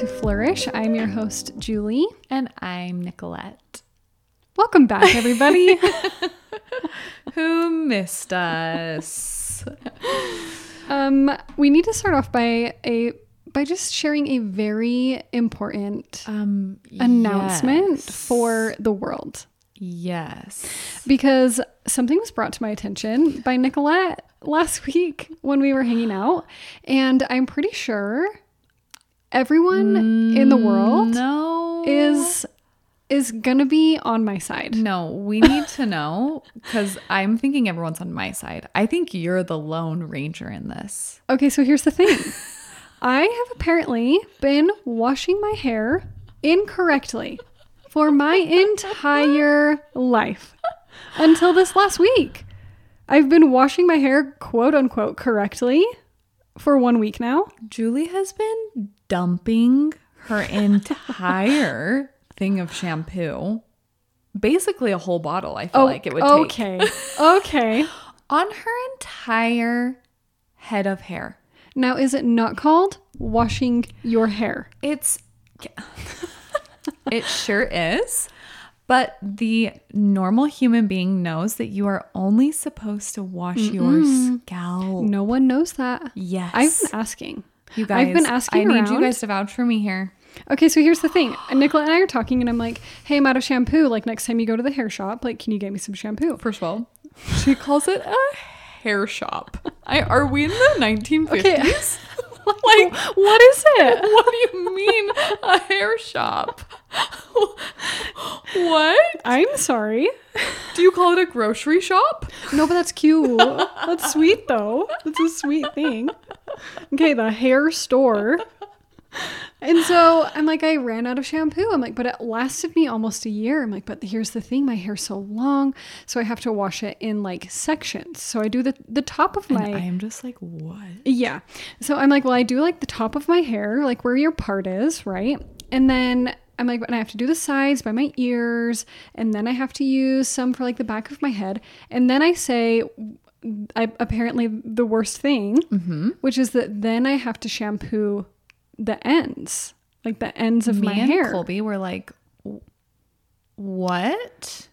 to Flourish. I'm your host, Julie. And I'm Nicolette. Welcome back, everybody. Who missed us? um, we need to start off by a by just sharing a very important Um, announcement yes. for the world. Yes. because something was brought to my attention by Nicolette last week when we were hanging out, and I'm pretty sure everyone in the world mm, No. is is gonna be on my side. No, we need to know because I'm thinking everyone's on my side. I think you're the lone ranger in this. Okay, so here's the thing. I have apparently been washing my hair incorrectly for my entire life until this last week. I've been washing my hair quote unquote correctly for one week now. Julie has been dumping her entire thing of shampoo. Basically, a whole bottle, I feel oh, like it would take. Oh, okay. okay. On her entire head of hair. Now, is it not called washing your hair? It's it sure is. But the normal human being knows that you are only supposed to wash your scalp. No one knows that. Yes. I've been asking. You guys, I've been asking I need you guys to vouch for me here. Okay, so here's the thing. Nicola and I are talking, and I'm like, hey, I'm out of shampoo. Like, next time you go to the hair shop, like, can you get me some shampoo? First of all, she calls it a hair shop. I, are we in the 1950s? Okay. like, what is it? what do you mean a hair shop? what? I'm sorry. Do you call it a grocery shop? No, but that's cute. That's sweet, though. That's a sweet thing. Okay, the hair store. And so I'm like, I ran out of shampoo. I'm like, but it lasted me almost a year. I'm like, but here's the thing, my hair's so long, so I have to wash it in like sections. So I do the the top of my And I am just like, what? Yeah. So I'm like, well, I do like the top of my hair, like where your part is, right? And then I'm like, and I have to do the sides by my ears, and then I have to use some for like the back of my head. And then I say, I apparently the worst thing, Mm-hmm. which is that then I have to shampoo the ends, like the ends of Me my and hair. Colby were like, what?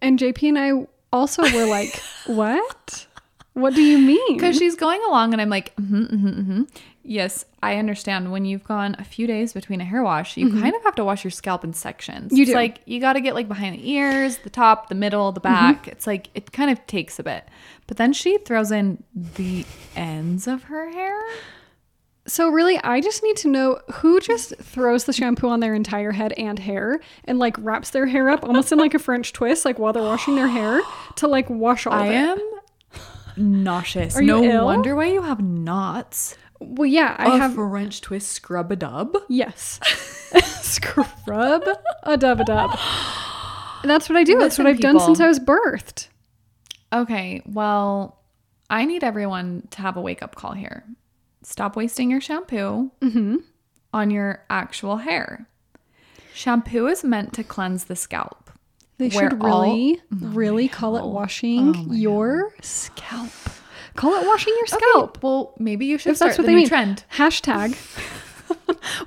And JP and I also were like, what? What do you mean? Because she's going along, and I'm like, mm-hmm, mm-hmm, mm-hmm. yes, I understand. When you've gone a few days between a hair wash, you kind of have to wash your scalp in sections. Mm-hmm. You It's do. like you got to get like behind the ears, the top, the middle, the back. It's like it kind of takes a bit. But then she throws in the ends of her hair. So really, I just need to know who just throws the shampoo on their entire head and hair and like wraps their hair up almost in like a French twist, like while they're washing their hair to like wash all I of it. am nauseous. Are you no ill? wonder why you have knots. Well, yeah, I a have. A French twist scrub a dub. Yes, scrub a dub a dub. That's what I do. That's what I've done since I was birthed. Okay, well, I need everyone to have a wake up call here. Stop wasting your shampoo Mm-hmm. on your actual hair. Shampoo is meant to cleanse the scalp. They should all- really, Oh really call it washing Oh your scalp. Call it washing your scalp. Okay, well, maybe you should if start that's what the they new mean. trend. Hashtag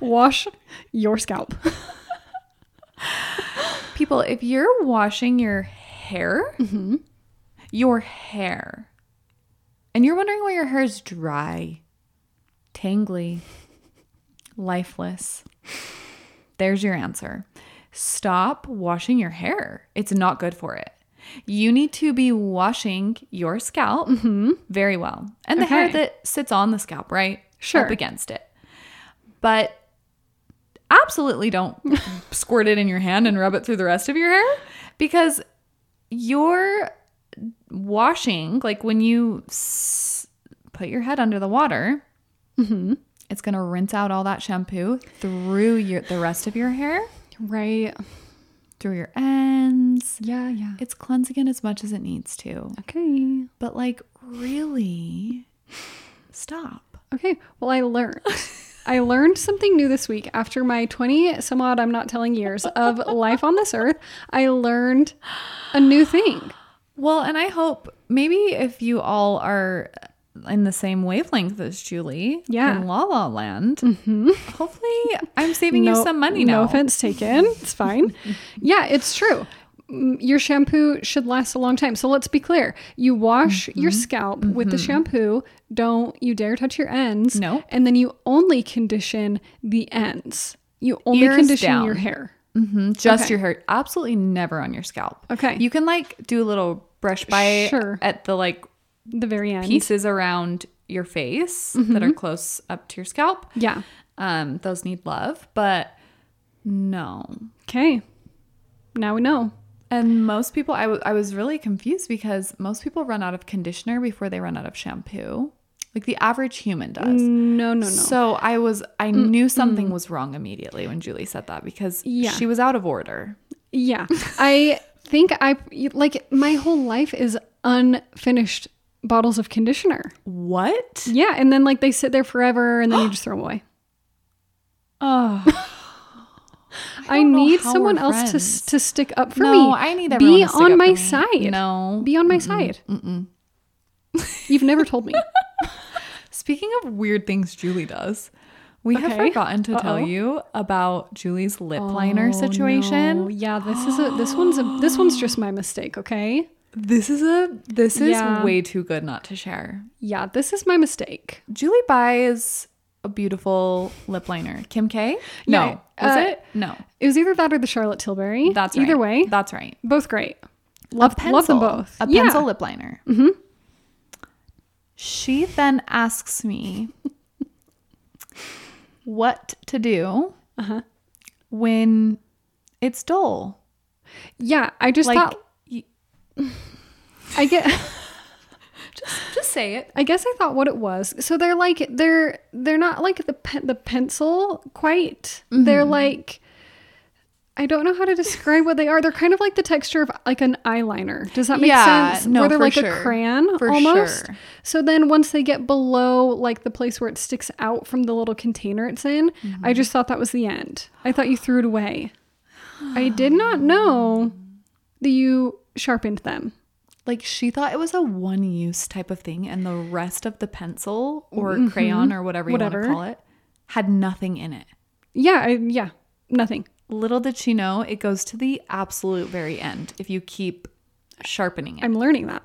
wash your scalp. People, if you're washing your hair, Mm-hmm. Your hair, and you're wondering why your hair is dry, tangly, lifeless, there's your answer. Stop washing your hair. It's not good for it. You need to be washing your scalp very well. And the hair Mm-hmm. That sits on the scalp, right? Sure. Up against it. But absolutely don't squirt it in your hand and rub it through the rest of your hair because you're washing, like when you s- put your head under the water, Mm-hmm. it's going to rinse out all that shampoo through your the rest of your hair, Right. through your ends. Yeah, yeah. It's cleansing it as much as it needs to. Okay. But like really stop. Okay. Well, I learned. I learned something new this week after my 20 some odd, I'm not telling years of life on this earth. I learned a new thing. Well, and I hope maybe if you all are in the same wavelength as Julie Yeah. in La La Land. Hopefully, I'm saving you some money now. No offense taken. It's fine. yeah, it's true. Mm, Your shampoo should last a long time. So let's be clear. You wash Mm-hmm. your scalp with the shampoo. Don't you dare touch your ends. No. And then you only condition the ends. You only Ears condition down. your hair. Mhm, Just Okay. your hair. Absolutely never on your scalp. Okay. You can like do a little brush by Sure. at the like The very end. pieces around your face that Mm-hmm. are close up to your scalp. Yeah. Um, those need love, but no. Okay. Now we know. And most people, I, w- I was really confused because most people run out of conditioner before they run out of shampoo. Like the average human does. No, no, no. So I was, I knew something was wrong immediately when Julie said that because Yeah. she was out of order. Yeah. I think I like my whole life is unfinished bottles of conditioner. What? Yeah, and then like they sit there forever and then you just throw them away. Oh, I, don't need someone else to to stick up for no, me. I need everyone Be to stick on up my for me. side. No. Be on my side. You've never told me. Speaking of weird things Julie does, we have forgotten to tell Uh-oh. you about Julie's lip liner Oh, situation. no. Yeah, this is a this one's a this one's just my mistake, okay? This is a this is Yeah. way too good not to share. Yeah, this is my mistake. Julie buys a beautiful lip liner. Kim K? No. Yeah, Was uh, it? No. It was either that or the Charlotte Tilbury. That's either way. That's right. both great. Love, a love them both. A Yeah. pencil lip liner. Mm-hmm. She then asks me what to do Uh-huh. when it's dull. Yeah, I just Like, thought I get just just say it. I guess I thought what it was. So they're like they're they're not like the pen, the pencil quite. They're Mm-hmm. like I don't know how to describe what they are. They're kind of like the texture of like an eyeliner. Does that make Yeah, sense? no, Where they're for like sure. a crayon For almost. sure. So then once they get below like the place where it sticks out from the little container it's in, Mm-hmm. I just thought that was the end. I thought you threw it away. I did not know that you sharpened them. Like she thought it was a one use type of thing, and the rest of the pencil or crayon or whatever you Whatever. want to call it had nothing in it. Yeah, I, yeah, nothing. Little did she know it goes to the absolute very end if you keep sharpening it. I'm learning that.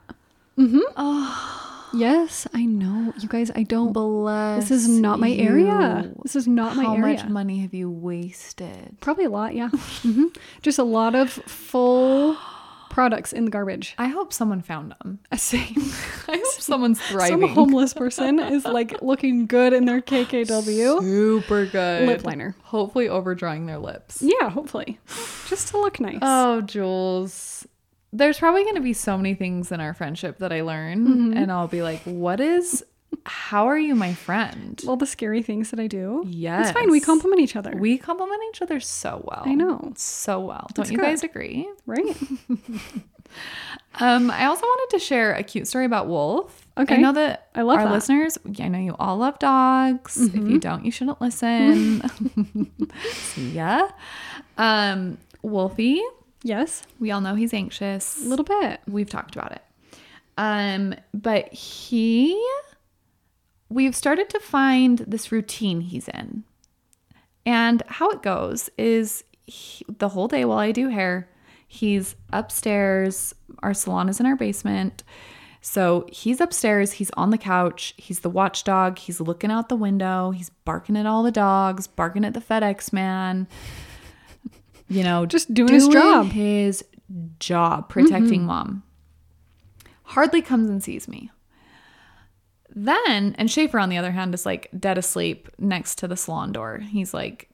Mm-hmm. Yes, I know. You guys, I don't. Bless. This is not my area. This is not my area. How much money have you wasted? Probably a lot, yeah. hmm Just a lot of full products in the garbage. I hope someone found them. Same. I hope someone's thriving. Some homeless person is like looking good in their KKW Super good. lip liner. Hopefully overdrawing their lips. Yeah, hopefully. Just to look nice. Oh, Jules. There's probably going to be so many things in our friendship that I learn, mm-hmm. and I'll be like, what is, how are you my friend? All the scary things that I do. Yes. It's fine. We compliment each other. We compliment each other so well. I know. So well. Don't It's you good. guys agree? right? Um, I also wanted to share a cute story about Wolf. Okay. I know that I love our that. Mm-hmm. listeners, I know you all love dogs. If you don't, you shouldn't listen. See ya. Um, Wolfie, Yes. we all know he's anxious. A little bit. We've talked about it. Um, but he we've started to find this routine he's in. And how it goes is he, the whole day while I do hair, he's upstairs. Our salon is in our basement. So he's upstairs, he's on the couch, he's the watchdog, he's looking out the window, he's barking at all the dogs, barking at the FedEx man. You know, Just doing his job. Mm-hmm. His job protecting mom. Hardly comes and sees me. Then, and Schaefer, on the other hand, is like dead asleep next to the salon door. He's like,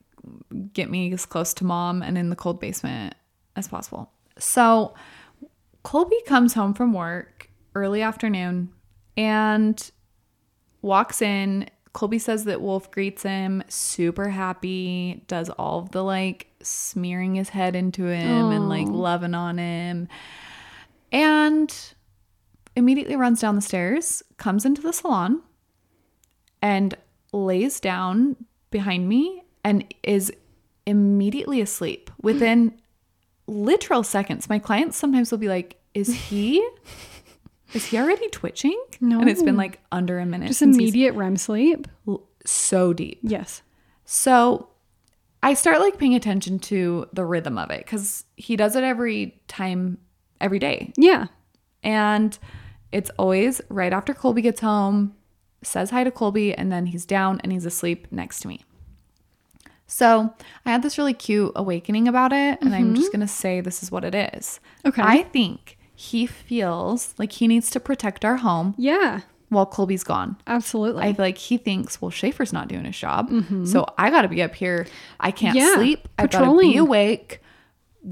get me as close to mom and in the cold basement as possible. So, Colby comes home from work early afternoon and walks in. Colby says that Wolf greets him, super happy, does all of the like smearing his head into him and like oh. loving on him. And immediately runs down the stairs, comes into the salon, and lays down behind me and is immediately asleep within literal seconds. My clients sometimes will be like, Is he is he already twitching? No. And it's been like under a minute. Just immediate REM sleep. so deep. Yes. So I start like paying attention to the rhythm of it because he does it every time, every day. Yeah. And it's always right after Colby gets home, says hi to Colby, and then he's down and he's asleep next to me. So I had this really cute awakening about it, and I'm just mm-hmm. gonna say this is what it is. Okay. I think he feels like he needs to protect our home Yeah. while Colby's gone. Absolutely. I feel like he thinks, well, Schaefer's not doing his job. Mm-hmm. So I got to be up here. I can't Yeah, sleep. I've got to be awake.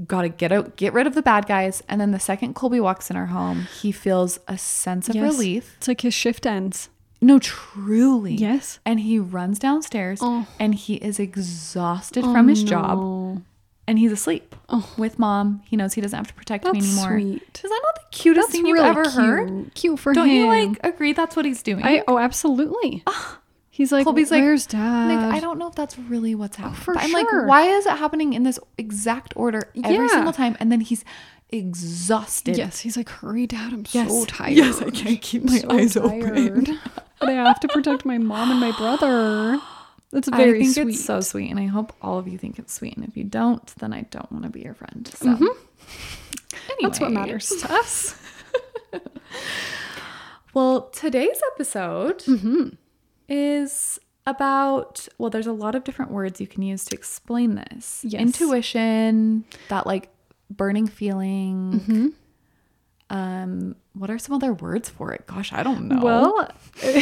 Got to get out, get rid of the bad guys. And then the second Colby walks in our home, he feels a sense of Yes. relief. It's like his shift ends. No, truly. Yes. And he runs downstairs Oh. and he is exhausted oh, from his job Oh, and he's asleep oh. with mom. He knows he doesn't have to protect me anymore. sweet. Is that not the cutest that's thing you've ever cute. heard? Cute for him, Don't you like agree that's what he's doing? I oh absolutely. Ah. He's like, Colby's like- where's dad? Like, I don't know if that's really what's happening. for but I'm sure. like, why is it happening in this exact order every Yeah. single time? And then he's exhausted. Yes, he's like, hurry, dad. I'm Yes. so tired. Yes, I can't keep my so eyes open. but I have to protect my mom and my brother. That's I very think sweet. it's so sweet, and I hope all of you think it's sweet. And if you don't, then I don't want to be your friend. So, Mm-hmm. That's what matters to us. Well, today's episode Mm-hmm. Is about well, there's a lot of different words you can use to explain this. Yes. Intuition, that like burning feeling. Mm-hmm. Um, what are some other words for it? Gosh, I don't know. Well,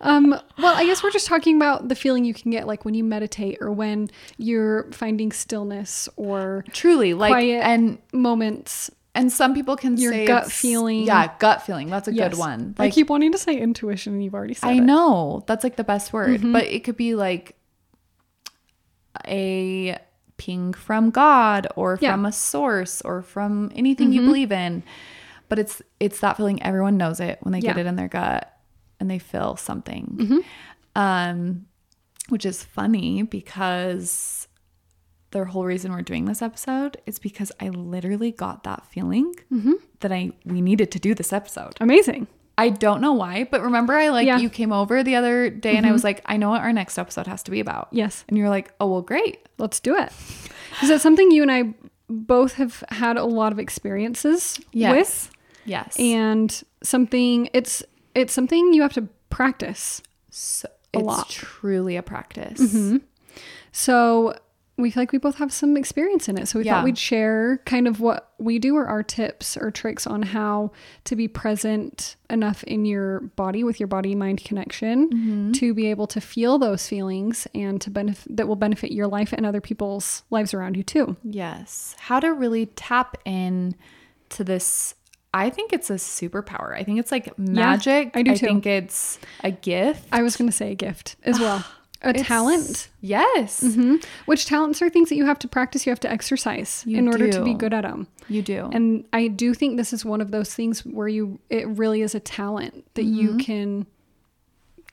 um, well, I guess we're just talking about the feeling you can get like when you meditate or when you're finding stillness or truly, like quiet and moments. And some people can Your say gut feeling. Yeah, gut feeling. That's a Yes. good one. I keep wanting to say intuition, and you've already said I it. know that's like the best word, Mm-hmm. but it could be like a ping from God or Yeah. Mm-hmm. from a source or from anything you believe in. But it's it's that feeling everyone knows it when they get it in their gut and they feel something. Um which is funny because the whole reason we're doing this episode is because I literally got that feeling Mm-hmm. that I we needed to do this episode. Amazing. I don't know why, but remember I like Yeah. you came over the other day and I was like, I know what our next episode has to be about. Yes. And you're like, oh well great. Let's do it. Is that something you and I both have had a lot of experiences with? Yes. And something it's it's something you have to practice. so a it's lot. truly a practice. So we feel like we both have some experience in it. So we Yeah. thought we'd share kind of what we do or our tips or tricks on how to be present enough in your body with your body mind connection Mm-hmm. to be able to feel those feelings and to benefit that will benefit your life and other people's lives around you too. Yes. How to really tap in to this I think it's a superpower. I think it's like magic. I do too. I think it's a gift. I was going to say a gift as well. A It's- talent. Yes. hmm Which talents are things that you have to practice, you have to exercise You in order to be good at them. You do. And I do think this is one of those things where you it really is a talent that you Mm-hmm. can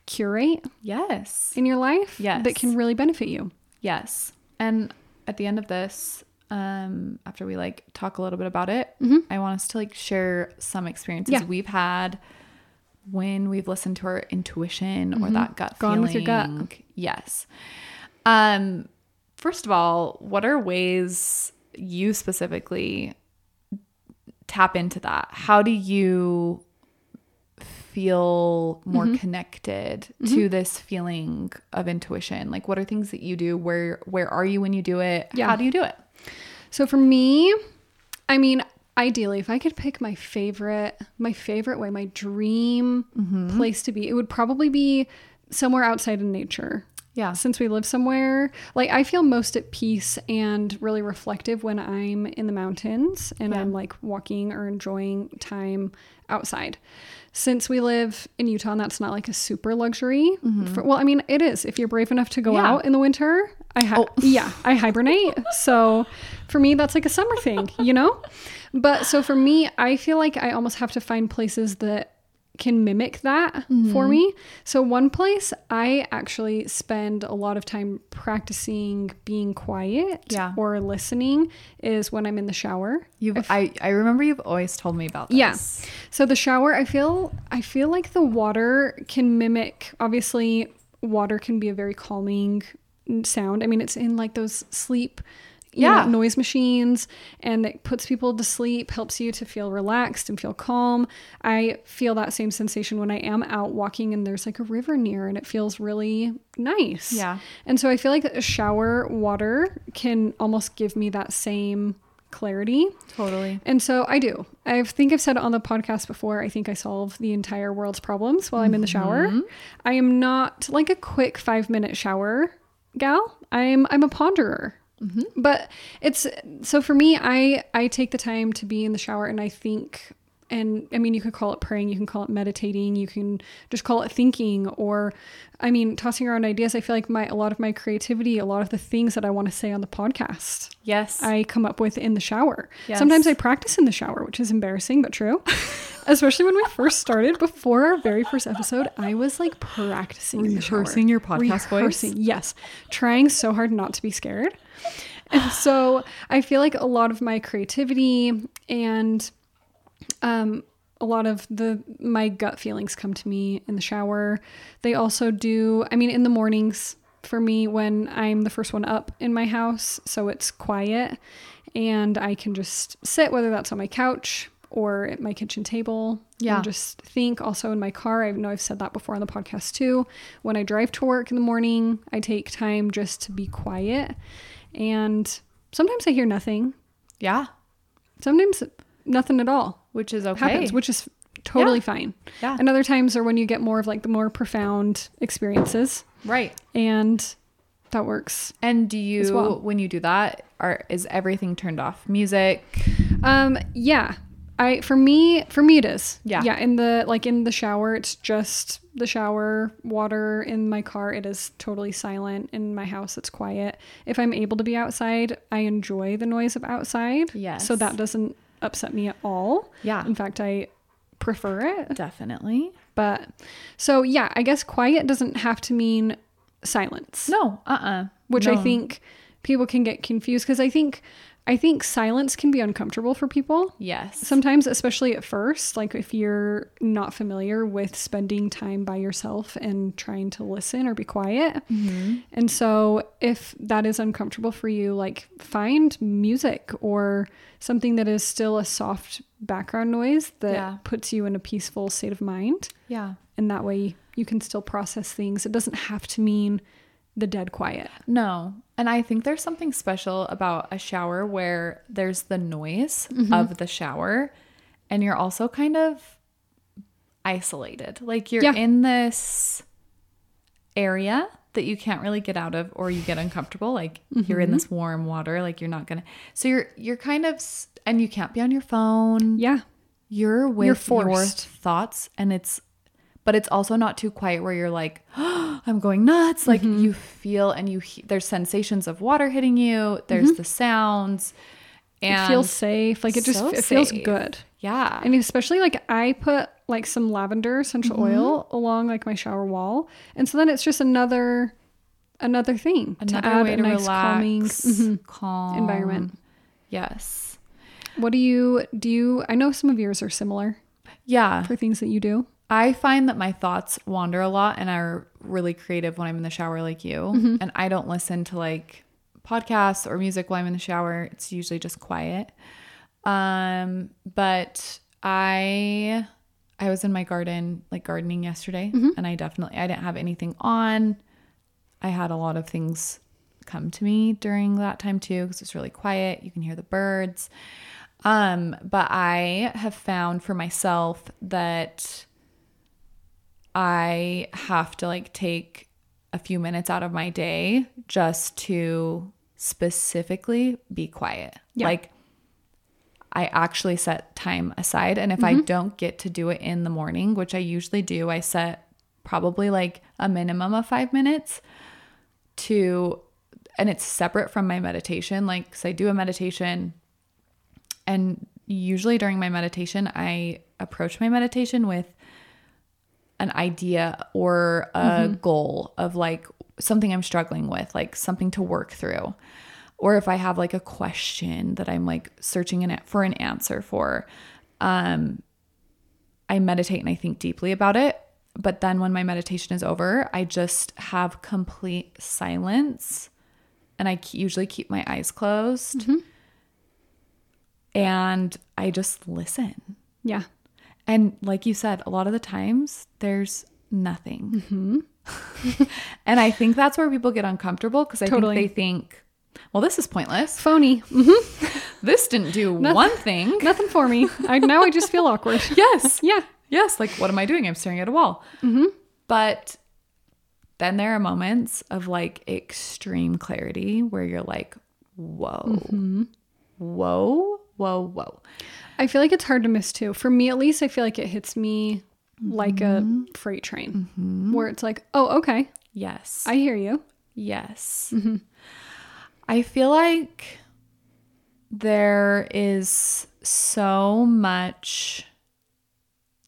curate yes. in your life Yes. that can really benefit you. Yes. And at the end of this, um, after we like talk a little bit about it, I want us to like share some experiences Mm-hmm. Yeah. we've had when we've listened to our intuition or that gut Mm-hmm. Gone feeling. with your gut. Yes. Um, first of all, what are ways you specifically tap into that? How do you feel more Mm-hmm. connected to this feeling of intuition like what are things that you do where where are you when you do it Yeah. how do you do it So for me, I mean, ideally, if I could pick my favorite, my favorite way, my dream Mm-hmm. place to be, it would probably be somewhere outside in nature. yeah Since we live somewhere, like I feel most at peace and really reflective when I'm in the mountains and Yeah. I'm like walking or enjoying time outside. Since we live in Utah, and that's not like a super luxury. For, well, I mean, it is if you're brave enough to go Mm-hmm. Yeah. out in the winter. I ha- oh. yeah, I hibernate. so for me, that's like a summer thing, you know. But so for me, I feel like I almost have to find places that can mimic that for mm-hmm. me. So one place I actually spend a lot of time practicing being quiet Yeah. or listening is when I'm in the shower. You've I, I remember you've always told me about this. Yeah. So the shower, I feel I feel like the water can mimic obviously water can be a very calming sound. I mean, it's in like those sleep you know, Yeah. noise machines and it puts people to sleep, helps you to feel relaxed and feel calm. I feel that same sensation when I am out walking and there's like a river near and it feels really nice. Yeah. And so I feel like a shower water can almost give me that same clarity. Totally. And so I do. I think I've said on the podcast before. I think I solve the entire world's problems while I'm in the shower. Mm-hmm. I am not like a quick five minute shower gal. I'm I'm a ponderer. Mm-hmm. But it's so for me. I I take the time to be in the shower and I think. And I mean, you could call it praying, you can call it meditating, you can just call it thinking, or I mean, tossing around ideas. I feel like my a lot of my creativity, a lot of the things that I want to say on the podcast, Yes. I come up with in the shower. Yes. Sometimes I practice in the shower, which is embarrassing but true. Especially when we first started, before our very first episode, I was like practicing in the shower. Rehearsing your podcast voice? Yes, trying so hard not to be scared. And so I feel like a lot of my creativity and um, a lot of the my gut feelings come to me in the shower. They also do. I mean, in the mornings for me when I'm the first one up in my house, so it's quiet, and I can just sit, whether that's on my couch or at my kitchen table. Yeah. And just think. Also in my car, I know I've said that before on the podcast too. When I drive to work in the morning, I take time just to be quiet, and sometimes I hear nothing. yeah. Sometimes nothing at all Which is okay. happens, which is totally Yeah. fine. Yeah. And other times are when you get more of like the more profound experiences, right. and that works. And do you well. when you do that, are is everything turned off? Music. Um, yeah. I for me for me it is. Yeah. Yeah. In the like in the shower, it's just the shower water. In my car, it is totally silent. In my house, it's quiet. If I'm able to be outside, I enjoy the noise of outside. Yes. So that doesn't upset me at all. Yeah. In fact, I prefer it. Definitely. But so yeah, I guess quiet doesn't have to mean silence. No. Uh-uh. which I think people can get confused because I think I think silence can be uncomfortable for people Yes. sometimes, especially at first. Like if you're not familiar with spending time by yourself and trying to listen or be quiet. Mm-hmm. And so if that is uncomfortable for you, like find music or something that is still a soft background noise that Yeah. puts you in a peaceful state of mind. yeah. And that way you can still process things. It doesn't have to mean the dead quiet. No. And I think there's something special about a shower where there's the noise Mm-hmm. of the shower and you're also kind of isolated. Like you're Yeah. in this area that you can't really get out of or you get uncomfortable like you're Mm-hmm. in this warm water like you're not going to So you're you're kind of and you can't be on your phone. Yeah. You're with your forced. thoughts and it's but it's also not too quiet where you're like i'm going nuts like Mm-hmm. you feel and you he- there's sensations of water hitting you there's the sounds and Mm-hmm. it feels safe. Like it just so it feels safe. good. yeah And especially like I put like some lavender essential Mm-hmm. oil along like my shower wall, and so then it's just another another thing another to add way a to nice relax calming mhm, calm environment. yes What do you do? You I know some of yours are similar yeah for things that you do. I find that my thoughts wander a lot and are really creative when I'm in the shower, like you. Mm-hmm. And I don't listen to like podcasts or music while I'm in the shower. It's usually just quiet. Um, but I I was in my garden, like gardening yesterday, Mm-hmm. and I definitely I didn't have anything on. I had a lot of things come to me during that time too because it's really quiet. You can hear the birds. Um, but I have found for myself that I have to like take a few minutes out of my day just to specifically be quiet. Yeah. Like I actually set time aside and if I mm-hmm. don't get to do it in the morning, which I usually do, I set probably like a minimum of 5 minutes to and it's separate from my meditation like cuz I do a meditation and usually during my meditation I approach my meditation with an idea or a Mm-hmm. goal of like something I'm struggling with, like something to work through. Or if I have like a question that I'm like searching in it for an answer for, um, I meditate and I think deeply about it. But then when my meditation is over, I just have complete silence and I usually keep my eyes closed and I just listen. Yeah. And like you said, a lot of the times there's nothing. Mm-hmm. and I think that's where people get uncomfortable because I Totally. think they think, well, this is pointless. Phony. Mhm. This didn't do one thing. Nothing for me. I now I just feel awkward. Yes. Yeah. Yes. Like, what am I doing? I'm staring at a wall. Mm-hmm. But then there are moments of like extreme clarity where you're like, whoa, mm-hmm. whoa, whoa, whoa. I feel like it's hard to miss too. For me, at least, I feel like it hits me like a mm-hmm. freight train, mm-hmm. where it's like, oh, okay, Yes. I hear you. Yes. Mm-hmm. I feel like there is so much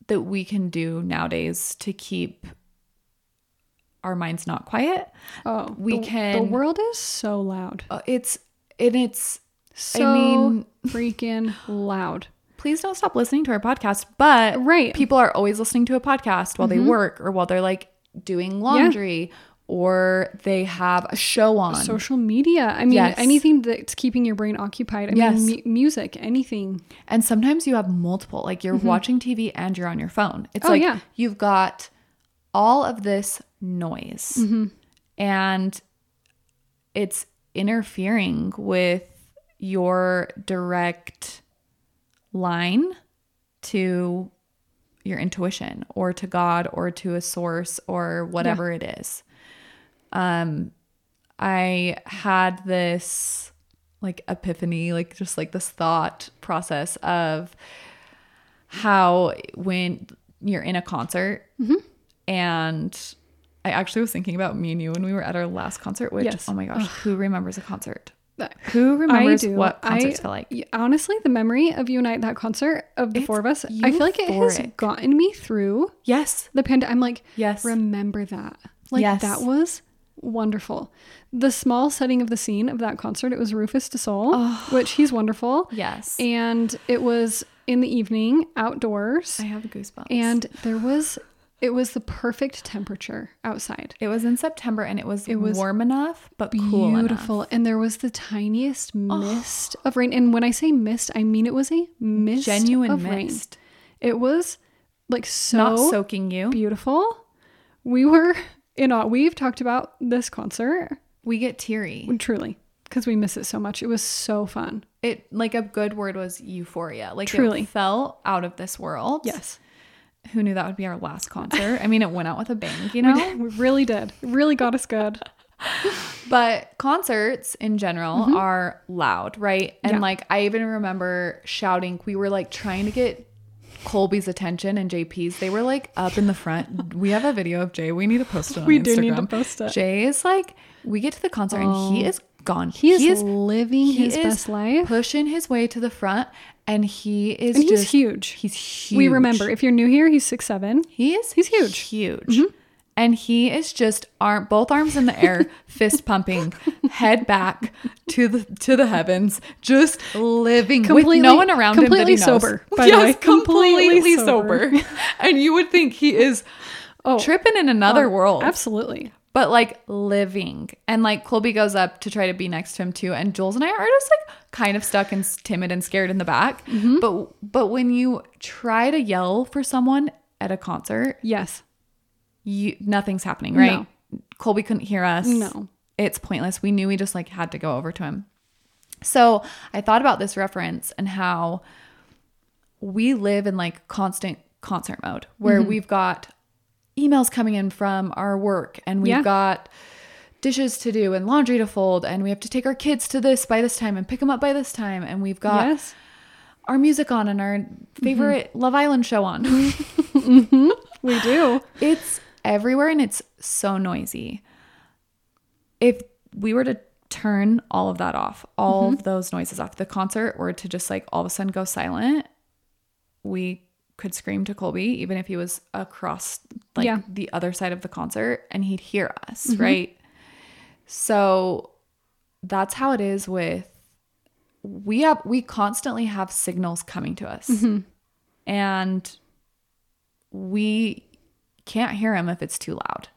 that we can do nowadays to keep our minds not quiet. Oh, We the, The world is so loud, Uh, It's and it's so mean- freaking loud. Please don't stop listening to our podcast, but Right. Mm-hmm. people are always listening to a podcast while they work or while they're like doing laundry or they have a show on. Social media. I mean, Yes. anything that's keeping your brain occupied. I Yes. mean, mu- music, anything. And sometimes you have multiple, like you're watching TV and you're on your phone. It's Mm-hmm. Oh, like yeah. you've got all of this noise Mm-hmm. and it's interfering with your direct line to your intuition or to God or to a source or whatever it is. Um I had this like epiphany, like just like this thought process of how when you're in a concert and I actually was thinking about me and you when we were at our last concert, which Yes. oh my gosh, who remembers a concert? Who remembers what concerts I, feel like? Honestly, the memory of you and I at that concert of the It's four of us, I feel like it has gotten me through Yes. the pandemic. I'm like, Yes. remember that. Like Yes. that was wonderful. The small setting of the scene of that concert, it was Rufus Du Sol, oh. which he's wonderful. Yes. And it was in the evening, outdoors, I have goosebumps. and there was it was the perfect temperature outside. it was in September and it was, It was warm enough but cool. Beautiful. And there was the tiniest mist of rain. And when I say mist, I mean it was a mist Genuine of rain. mist. It was like so Not soaking you. beautiful. We were in awe. We've talked about this concert We get teary. truly because we miss it so much. It was so fun. It like a good word was euphoria. Like Truly. it felt out of this world. Yes. Who knew that would be our last concert? I mean, it went out with a bang, you know? We really did. It really got us good. But concerts in general are loud, right? And Mm-hmm. Yeah. like I even remember shouting, we were like trying to get Colby's attention and JP's. They were like up in the front. we have a video of Jay. We need to post it on We Instagram. do need to post it. Jay is like, we get to the concert and he is gone. He is living his best life. pushing his way to the front and he is And he's just huge. He's huge. We remember if you're new here, he's six seven. He is He's huge. Mm-hmm. Huge. And he is just arm both arms in the air, fist pumping, head back to the to the heavens, just living with Completely- no one around him that completely he knows. sober, by the yes, way. completely, Completely sober. sober. and you would think he is Oh, tripping in another world Absolutely. But like living. And like Colby goes up to try to be next to him too, and Jules and I are just like kind of stuck and timid and scared in the back. Mm-hmm. But but when you try to yell for someone at a concert, Yes. you nothing's happening, right? No. Colby couldn't hear us. No. It's pointless. We knew we just like had to go over to him. So I thought about this reference and how we live in like constant concert mode where Mm-hmm. we've got emails coming in from our work and we've Yeah. got dishes to do and laundry to fold and we have to take our kids to this by this time and pick them up by this time and we've got yes. our music on and our favorite Love Island show on. We do. it's everywhere and it's so noisy. If we were to turn all of that off, all Mm-hmm. of those noises off, the concert were to just like all of a sudden go silent, we could scream to Colby, even if he was across like Yeah. the other side of the concert, and he'd hear us, mm-hmm. right? So that's how it is with we have we constantly have signals coming to us. Mm-hmm. And we can't hear him if it's too loud.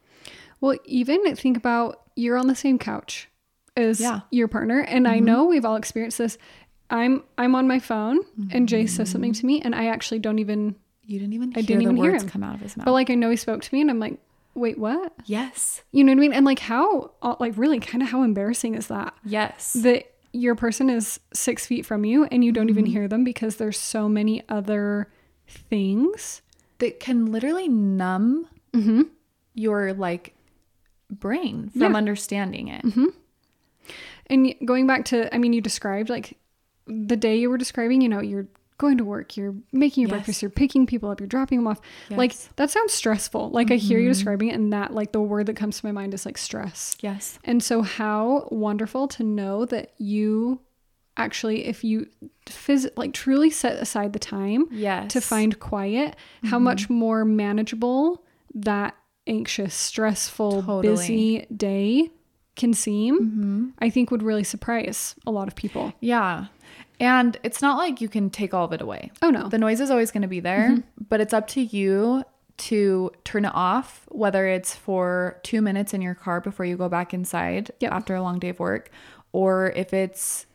Well, even think about you're on the same couch as Yeah. your partner, and I mm-hmm. know we've all experienced this. I'm I'm on my phone, and Jay says mm-hmm. something to me, and I actually don't even. You didn't even I hear didn't even hear him. come out of his mouth. But like I know he spoke to me, and I'm like, wait, what? yes. You know what I mean? And like how, uh, like really, kind of how embarrassing is that? Yes. that your person is six feet from you and you don't even mm-hmm. hear them because there's so many other things. that can literally numb mm-hmm. your like brain from Yeah. understanding it. And going back to, I mean, you described like the day you were describing, you know, you're going to work, you're making your Yes. breakfast, you're picking people up, you're dropping them off. Like that sounds stressful. Like I hear you describing it, and that, like, the word that comes to my mind is like stress. Yes. And so, how wonderful to know that you actually, if you phys- like truly set aside the time Yes. to find quiet, Mm-hmm. how much more manageable that anxious, stressful, Totally. busy day can seem, Mm-hmm. I think would really surprise a lot of people. Yeah. And it's not like you can take all of it away. Oh, no. The noise is always going to be there, mm-hmm. but it's up to you to turn it off, whether it's for two minutes in your car before you go back inside Yep. after a long day of work, or if it's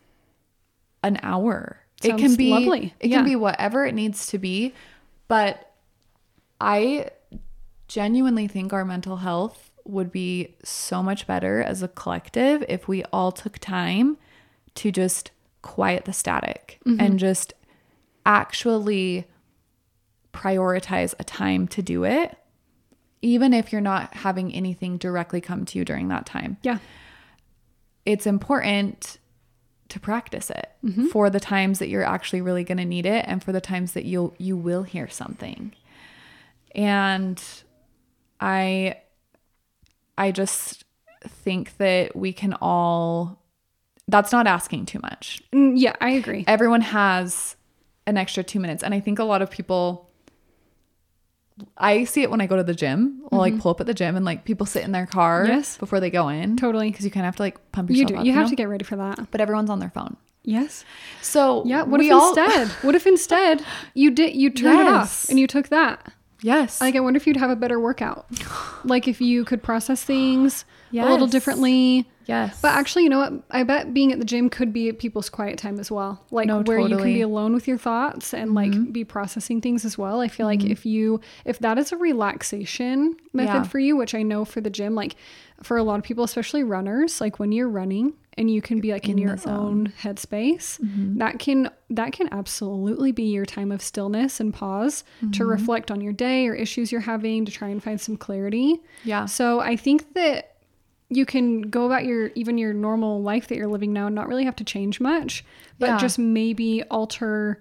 an hour. it can be lovely. It Yeah. can be whatever it needs to be. But I genuinely think our mental health would be so much better as a collective if we all took time to just quiet the static mm-hmm. and just actually prioritize a time to do it, even if you're not having anything directly come to you during that time. Yeah. It's important to practice it mm-hmm. for the times that you're actually really going to need it and for the times that you'll you will hear something. And I I just think that we can all that's not asking too much Mm, yeah, I agree. everyone has an extra two minutes. And I think a lot of people, I see it when I go to the gym. I'll like pull up at the gym and like people sit in their car Mm-hmm. Yes. before they go in. Totally. Because you kind of have to like pump You yourself do. up. You have know? to get ready for that. But everyone's on their phone. Yes. So Yeah. What if all- instead? what if instead you did you turned it off and you took that? yes. Like I wonder if you'd have a better workout. like if you could process things a little differently. yes. But actually, you know what? I bet being at the gym could be people's quiet time as well. Like No, where you can be alone with your thoughts and like mm-hmm. be processing things as well. I feel like mm-hmm. if you if that is a relaxation method Yeah. for you, which I know for the gym, like for a lot of people, especially runners, like when you're running and you can be like in, in your own headspace, mm-hmm. that can that can absolutely be your time of stillness and pause to reflect on your day or issues you're having to try and find some clarity. yeah. So I think that you can go about your even your normal life that you're living now and not really have to change much, but Yeah. just maybe alter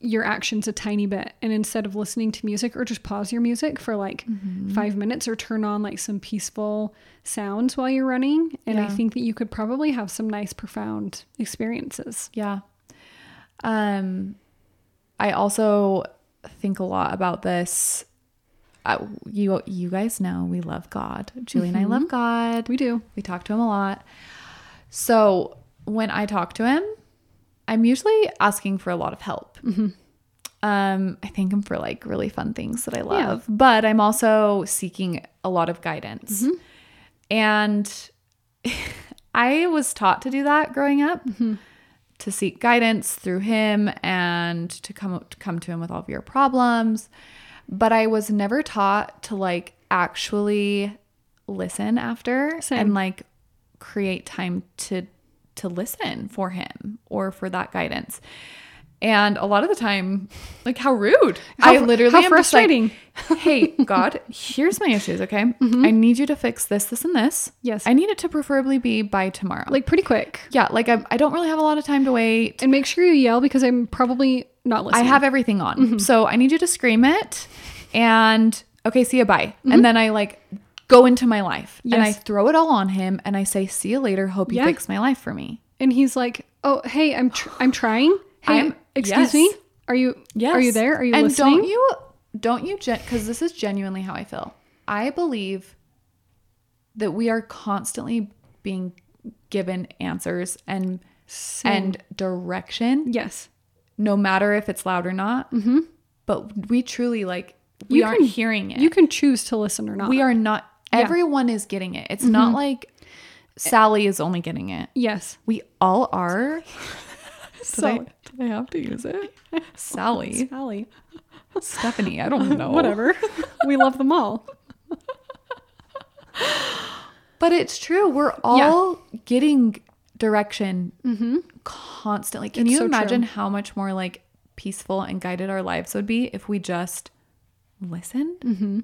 your actions a tiny bit. And instead of listening to music or just pause your music for like Mm-hmm. five minutes or turn on like some peaceful sounds while you're running. And I think that you could probably have some nice, profound experiences. Yeah. Um, I also think a lot about this. Uh, you you guys know we love God. Julie and I love God. We do. We talk to him a lot. So when I talk to him, I'm usually asking for a lot of help. Um, I thank him for like really fun things that I Yeah. love, but I'm also seeking a lot of guidance. And I was taught to do that growing up, to seek guidance through him and to come to come to him with all of your problems. But I was never taught to like actually listen after Same. and like create time to to listen for him or for that guidance. And a lot of the time, like how rude. How I literally how am just like, frustrating. hey, God, here's my issues, okay? Mm-hmm. I need you to fix this, this, and this. Yes. I need it to preferably be by tomorrow. Like pretty quick. yeah, like I, I don't really have a lot of time to wait. And make sure you yell because I'm probably not I have everything on. Mm-hmm. So I need you to scream it and okay, see you bye. Mm-hmm. And then I like go into my life and I throw it all on him and I say, see you later. Hope you Yeah. fix my life for me. and he's like, "Oh, hey, I'm tr- I'm trying. Hey, I'm- excuse yes. me. Are you Yes. are you there? Are you and listening? don't you don't you because this is genuinely how I feel. I believe that we are constantly being given answers and Same. and direction, yes. No matter if it's loud or not. Mm-hmm. But we truly like we You aren't can- hearing it. You can choose to listen or not. we are not. Yeah. Mm-hmm. Everyone is getting it. It's not like Sally is only getting it. yes. We all are. So I, did I have to use it? Sally, Sally. Stephanie. I don't know. Whatever. we love them all. But it's true. We're all getting direction constantly. Can Mm-hmm. It's you so imagine true. how much more like peaceful and guided our lives would be if we just listened? Mm-hmm.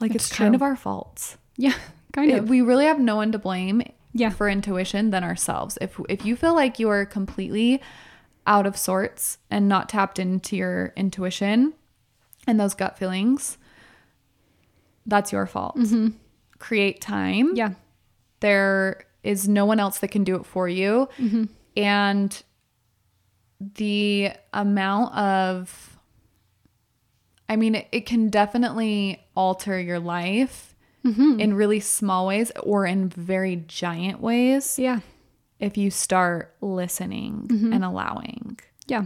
Like it's, It's kind of our faults. Yeah. Kind It- of. we really have no one to blame Yeah. for intuition than ourselves. If if you feel like you are completely out of sorts and not tapped into your intuition and those gut feelings, that's your fault. Create time. Mm-hmm. yeah. There is no one else that can do it for you. Mm-hmm. And the amount of, I mean, it, it can definitely alter your life Mm-hmm. in really small ways or in very giant ways Yeah. if you start listening Mm-hmm. and allowing. Yeah.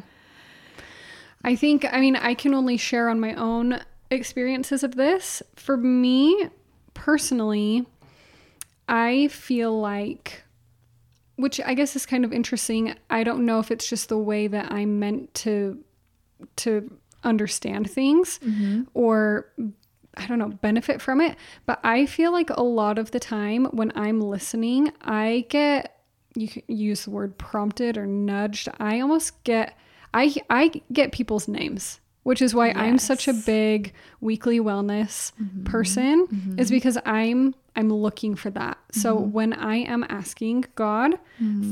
I think, I mean, I can only share on my own experiences of this. For me personally, I feel like, which I guess is kind of interesting. I don't know if it's just the way that I'm meant to to understand things mm-hmm. or I don't know, benefit from it. But I feel like a lot of the time when I'm listening, I get you can use the word prompted or nudged. I almost get I I get people's names, which is why I'm such a big weekly wellness mm-hmm. person mm-hmm. is because I'm I'm looking for that. So mm-hmm. when I am asking God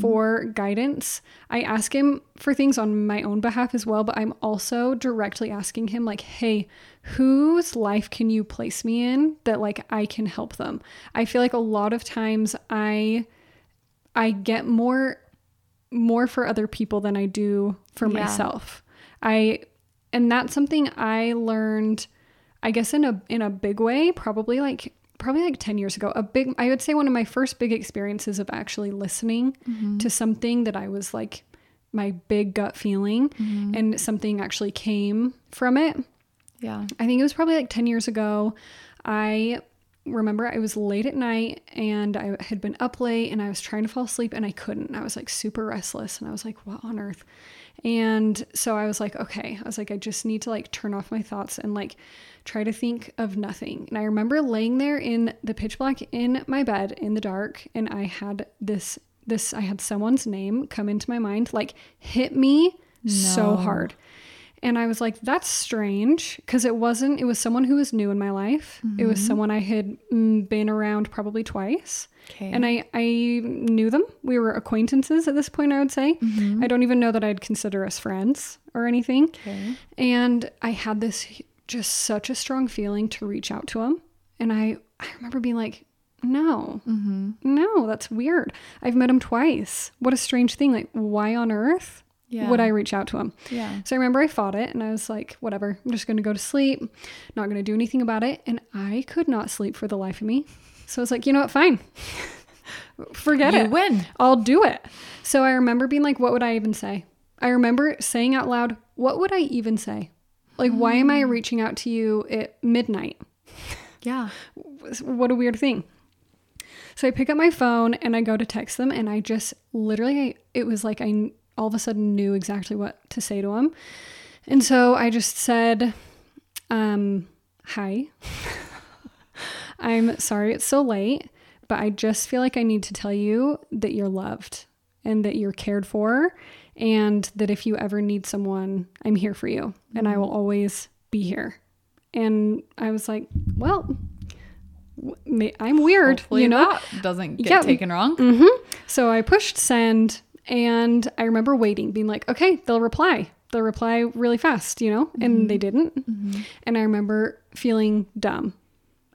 for guidance, I ask him for things on my own behalf as well, but I'm also directly asking him like, "Hey, whose life can you place me in that like I can help them?" I feel like a lot of times I I get more more for other people than I do for Yeah. myself. I and that's something I learned I guess in a in a big way, probably like probably like 10 years ago. A big I would say one of my first big experiences of actually listening mm-hmm. to something that I was like my big gut feeling mm-hmm. and something actually came from it. Yeah. I think it was probably like 10 years ago. I remember I was late at night and I had been up late and I was trying to fall asleep and I couldn't. I was like super restless and I was like, what on earth? And so I was like, okay, I was like, I just need to like turn off my thoughts and like try to think of nothing. And I remember laying there in the pitch black in my bed in the dark and I had this this I had someone's name come into my mind like hit me so hard. And I was like, that's strange because it wasn't, it was someone who was new in my life. It was mm-hmm. someone I had mm, been around probably twice. Okay. And I, I knew them. We were acquaintances at this point, I would say. Mm-hmm. I don't even know that I'd consider us friends or anything. okay. And I had this just such a strong feeling to reach out to him. And I, I remember being like, no, mm-hmm. no, that's weird. I've met him twice. What a strange thing. Like, why on earth Yeah. would I reach out to him? Yeah. So I remember I fought it and I was like, whatever, I'm just going to go to sleep, not going to do anything about it. And I could not sleep for the life of me. So I was like, you know what, fine. Forget You it. win. I'll do it. So I remember being like, what would I even say? I remember saying out loud, what would I even say? Like, why am I mm. reaching out to you at midnight? Yeah. What a weird thing. So I pick up my phone and I go to text them, and I just literally, it was like I all of a sudden knew exactly what to say to him. And so I just said, um, Hi. I'm sorry it's so late, but I just feel like I need to tell you that you're loved and that you're cared for, and that if you ever need someone, I'm here for you and I will always be here. And I was like, Well, I'm weird, Hopefully you know? that doesn't get Yeah. taken wrong. hmm So I pushed send and I remember waiting, being like, okay, they'll reply. They'll reply really fast, you know? And mm-hmm. they didn't. Mm-hmm. And I remember feeling dumb.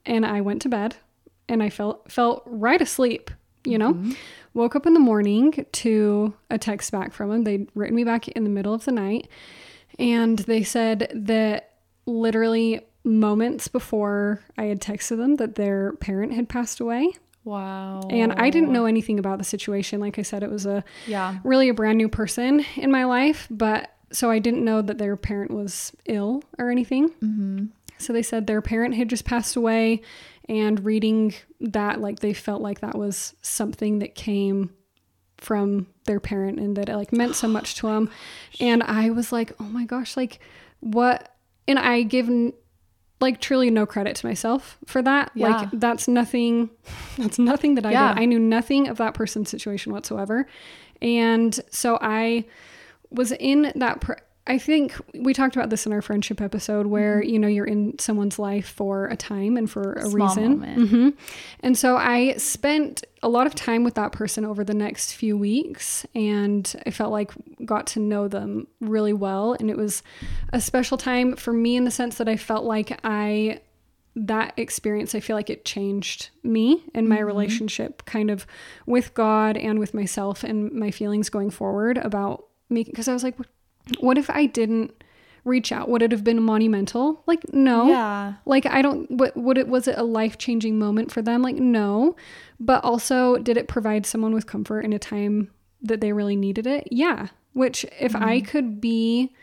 And I went to bed and I felt felt right asleep, you know? Mm-hmm. Woke up in the morning to a text back from them. They'd written me back in the middle of the night. And they said that literally moments before I had texted them that their parent had passed away. Wow. And I didn't know anything about the situation. Like I said, it was a Yeah. really a brand new person in my life, but so I didn't know that their parent was ill or anything. Mm-hmm. So they said their parent had just passed away, and reading that, like they felt like that was something that came from their parent and that it like meant so much to them. And I was like, oh my gosh, like what? And I give like truly no credit to myself for that. Yeah. Like that's nothing. That's nothing that I Yeah. did. I knew nothing of that person's situation whatsoever. And so I was in that. Pr- I think we talked about this in our friendship episode where, you know, you're in someone's life for a time and for a Mm-hmm. Small reason. moment. hmm And so I spent a lot of time with that person over the next few weeks and I felt like got to know them really well. And it was a special time for me in the sense that I felt like I that experience, I feel like it changed me and my relationship kind of with God and with myself and my feelings going forward about me. Because I was like, what if I didn't reach out? Would it have been monumental? Like, no. Yeah. Like, I don't, what, would it, was it a life changing moment for them? Like, no. But also, did it provide someone with comfort in a time that they really needed it? Yeah. Which, if I mm-hmm. could be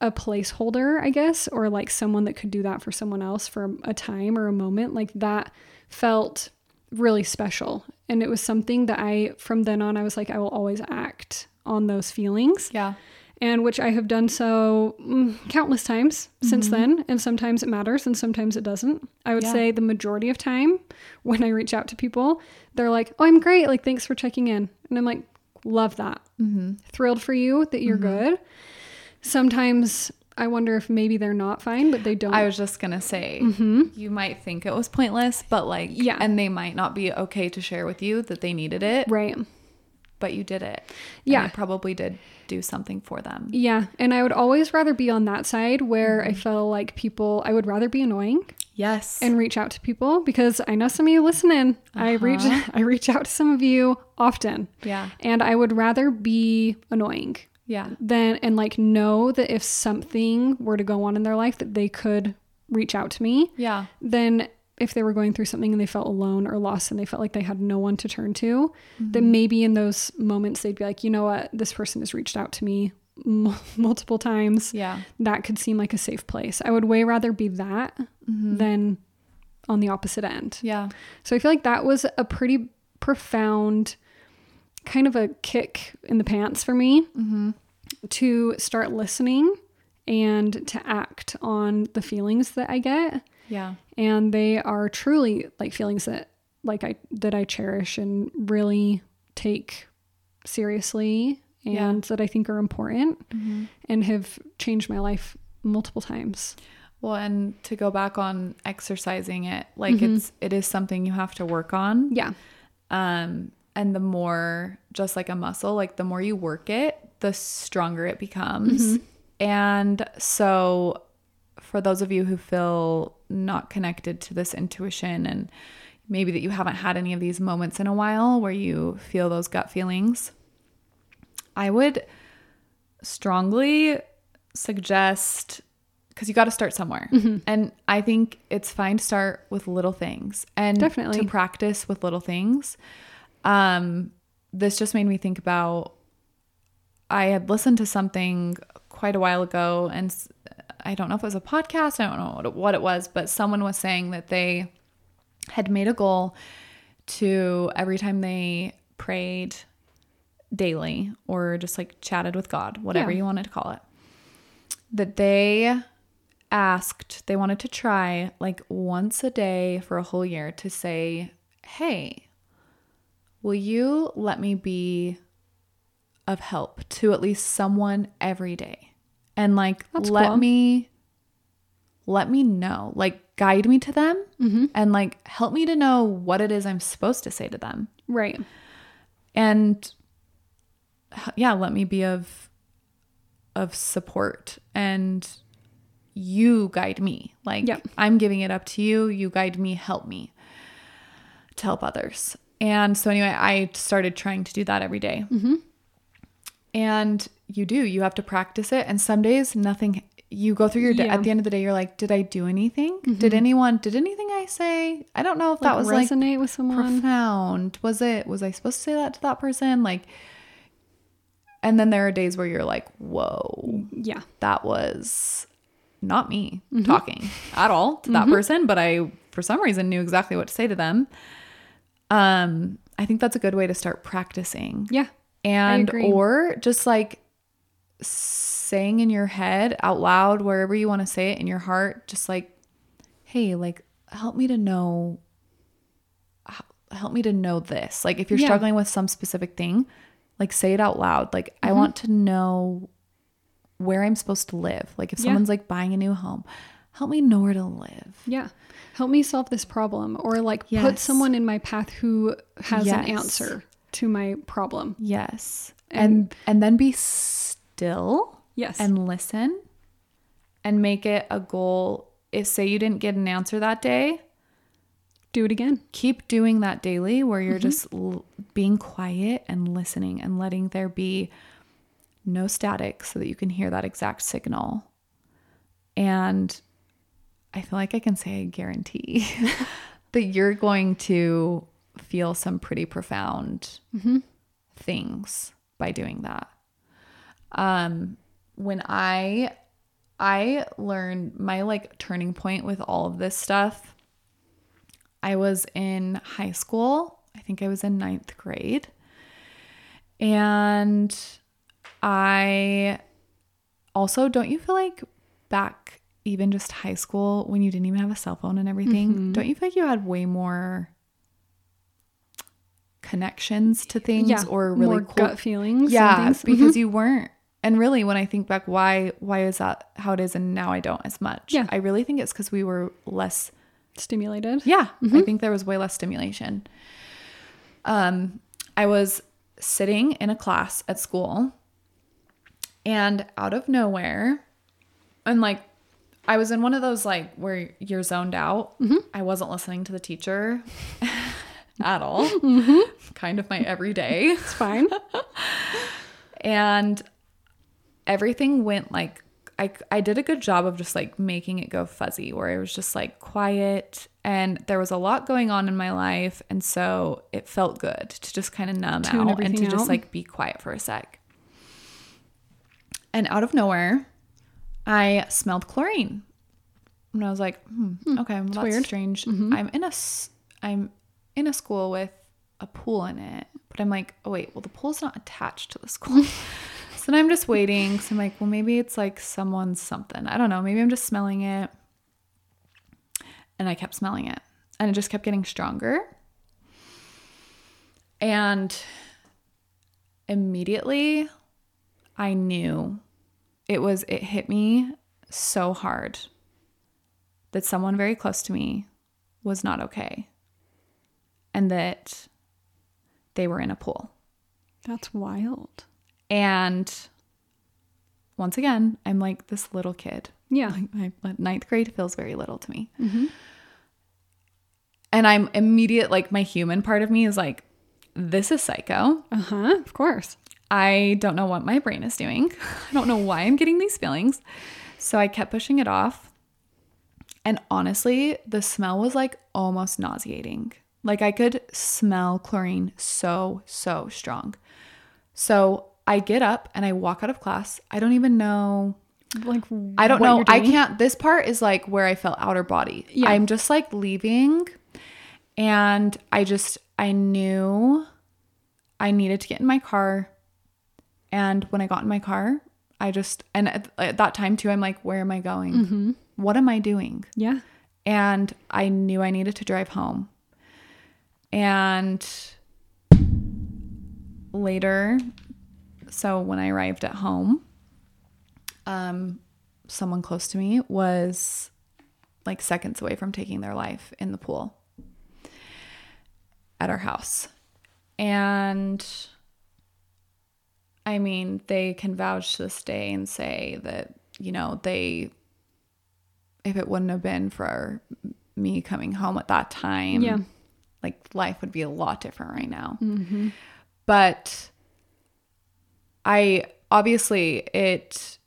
a placeholder, I guess, or like someone that could do that for someone else for a time or a moment, like that felt really special. And it was something that I, from then on, I was like, I will always act on those feelings Yeah. And which I have done so mm, countless times since then. And sometimes it matters and sometimes it doesn't. I would Yeah. say the majority of time when I reach out to people, they're like, oh, I'm great. Like, thanks for checking in. And I'm like, love that. Mm-hmm. Thrilled for you that you're good. Sometimes I wonder if maybe they're not fine, but they don't. I was just gonna say you might think it was pointless, but like Yeah. and they might not be okay to share with you that they needed it, right. but you did it. Yeah. probably did do something for them. Yeah. And I would always rather be on that side where I mm-hmm. feel like people, I would rather be annoying Yes. and reach out to people because I know some of you listening. I uh-huh. reach I reach out to some of you often. yeah. And I would rather be annoying Yeah. than and like know that if something were to go on in their life that they could reach out to me Yeah. then if they were going through something and they felt alone or lost and they felt like they had no one to turn to, then mm-hmm. maybe in those moments they'd be like, you know what, this person has reached out to me m- multiple times. Yeah. That could seem like a safe place. I would way rather be that mm-hmm. than on the opposite end. Yeah. So I feel like that was a pretty profound kind of a kick in the pants for me mm-hmm. to start listening and to act on the feelings that I get Yeah. and they are truly like feelings that like I that I cherish and really take seriously and that I think are important mm-hmm. and have changed my life multiple times. Well, and to go back on exercising it, like mm-hmm. it's it is something you have to work on. Yeah. Um, and the more just like a muscle, like the more you work it, the stronger it becomes. Mm-hmm. And so for those of you who feel not connected to this intuition and maybe that you haven't had any of these moments in a while where you feel those gut feelings, I would strongly suggest because you got to start somewhere. And I think it's fine to start with little things and Definitely. to practice with little things. Um, this just made me think about I had listened to something quite a while ago, and I don't know if it was a podcast, I don't know what it, what it was, but someone was saying that they had made a goal to every time they prayed daily or just like chatted with God, whatever Yeah. you wanted to call it, that they asked, they wanted to try like once a day for a whole year to say, Hey, will you let me be of help to at least someone every day? And like, That's let cool. me, let me know, like, guide me to them Mm-hmm. and like help me to know what it is I'm supposed to say to them Right. and yeah let me be of of support and you guide me like Yep. i'm giving it up to you you guide me help me to help others and so anyway i started trying to do that every day. and you do. You have to practice it. And some days, nothing, you go through your day. Yeah. Mm-hmm. At the end of the day, you're like, did I do anything? Did anyone, did anything I say? I don't know if that was like resonate with someone. profound. Was it, was I supposed to say that to that person? Like, and then there are days where you're like, whoa, yeah. that was not me Mm-hmm. talking at all to that person, but I, for some reason, knew exactly what to say to them. Um, I think that's a good way to start practicing Yeah. and or just like saying in your head out loud wherever you want to say it in your heart just like hey like help me to know help me to know this like if you're Yeah. struggling with some specific thing like say it out loud like Mm-hmm. i want to know where i'm supposed to live like if Yeah. someone's like buying a new home help me know where to live Yeah. Help me solve this problem or like put someone in my path who has an answer to my problem. yes and and then be still Yes. and listen and make it a goal. If say you didn't get an answer that day, do it again. keep doing that daily where you're mm-hmm. just l- being quiet and listening and letting there be no static so that you can hear that exact signal. And I feel like I can say I guarantee that you're going to feel some pretty profound mm-hmm. things by doing that. Um, when I I learned my like turning point with all of this stuff. I was in high school. I think I was in ninth grade. And I also don't you feel like back even just high school when you didn't even have a cell phone and everything, don't you feel like you had way more connections to things Yeah. or really more cool gut feelings. yeah things. because you weren't and really when i think back why why is that how it is and now i don't as much? Yeah. i really think it's because we were less stimulated. yeah. I mm-hmm. think there was way less stimulation. Um i was sitting in a class at school and out of nowhere and like i was in one of those like where you're zoned out. Mm-hmm. I wasn't listening to the teacher at all. Mm-hmm. Kind of my everyday. It's fine. and everything went like I, I did a good job of just like making it go fuzzy where it was just like quiet and there was a lot going on in my life and so it felt good to just kind of numb Tune out and to everything just like be quiet for a sec. And out of nowhere i smelled chlorine. And i was like hmm, okay well, that's weird. strange. I'm in a i'm in a school with a pool in it but i'm like oh wait well the pool's not attached to the school so i'm just waiting so i'm like well maybe it's like someone's something i don't know maybe i'm just smelling it and i kept smelling it and it just kept getting stronger and immediately i knew it was it hit me so hard that someone very close to me was not okay and that they were in a pool. That's wild. And once again, I'm like this little kid. Yeah. Like my ninth grade feels very little to me. And I'm immediate, like my human part of me is like, this is psycho. Uh huh. Of course. I don't know what my brain is doing. I don't know why I'm getting these feelings. So I kept pushing it off. And honestly, the smell was like almost nauseating. Like I could smell chlorine so, so strong. So I get up and I walk out of class. I don't even know. Like I don't know. I can't. This part is like where I felt outer body. Yeah. I'm just like leaving. And I just, I knew I needed to get in my car. And when I got in my car, I just, and at, at that time too, I'm like, where am I going? Mm-hmm. What am I doing? Yeah. And I knew I needed to drive home. And later, so when I arrived at home, um, someone close to me was like seconds away from taking their life in the pool at our house. And I mean, they can vouch to this day and say that, you know, they, if it wouldn't have been for me coming home at that time, Yeah. like life would be a lot different right now. But I obviously it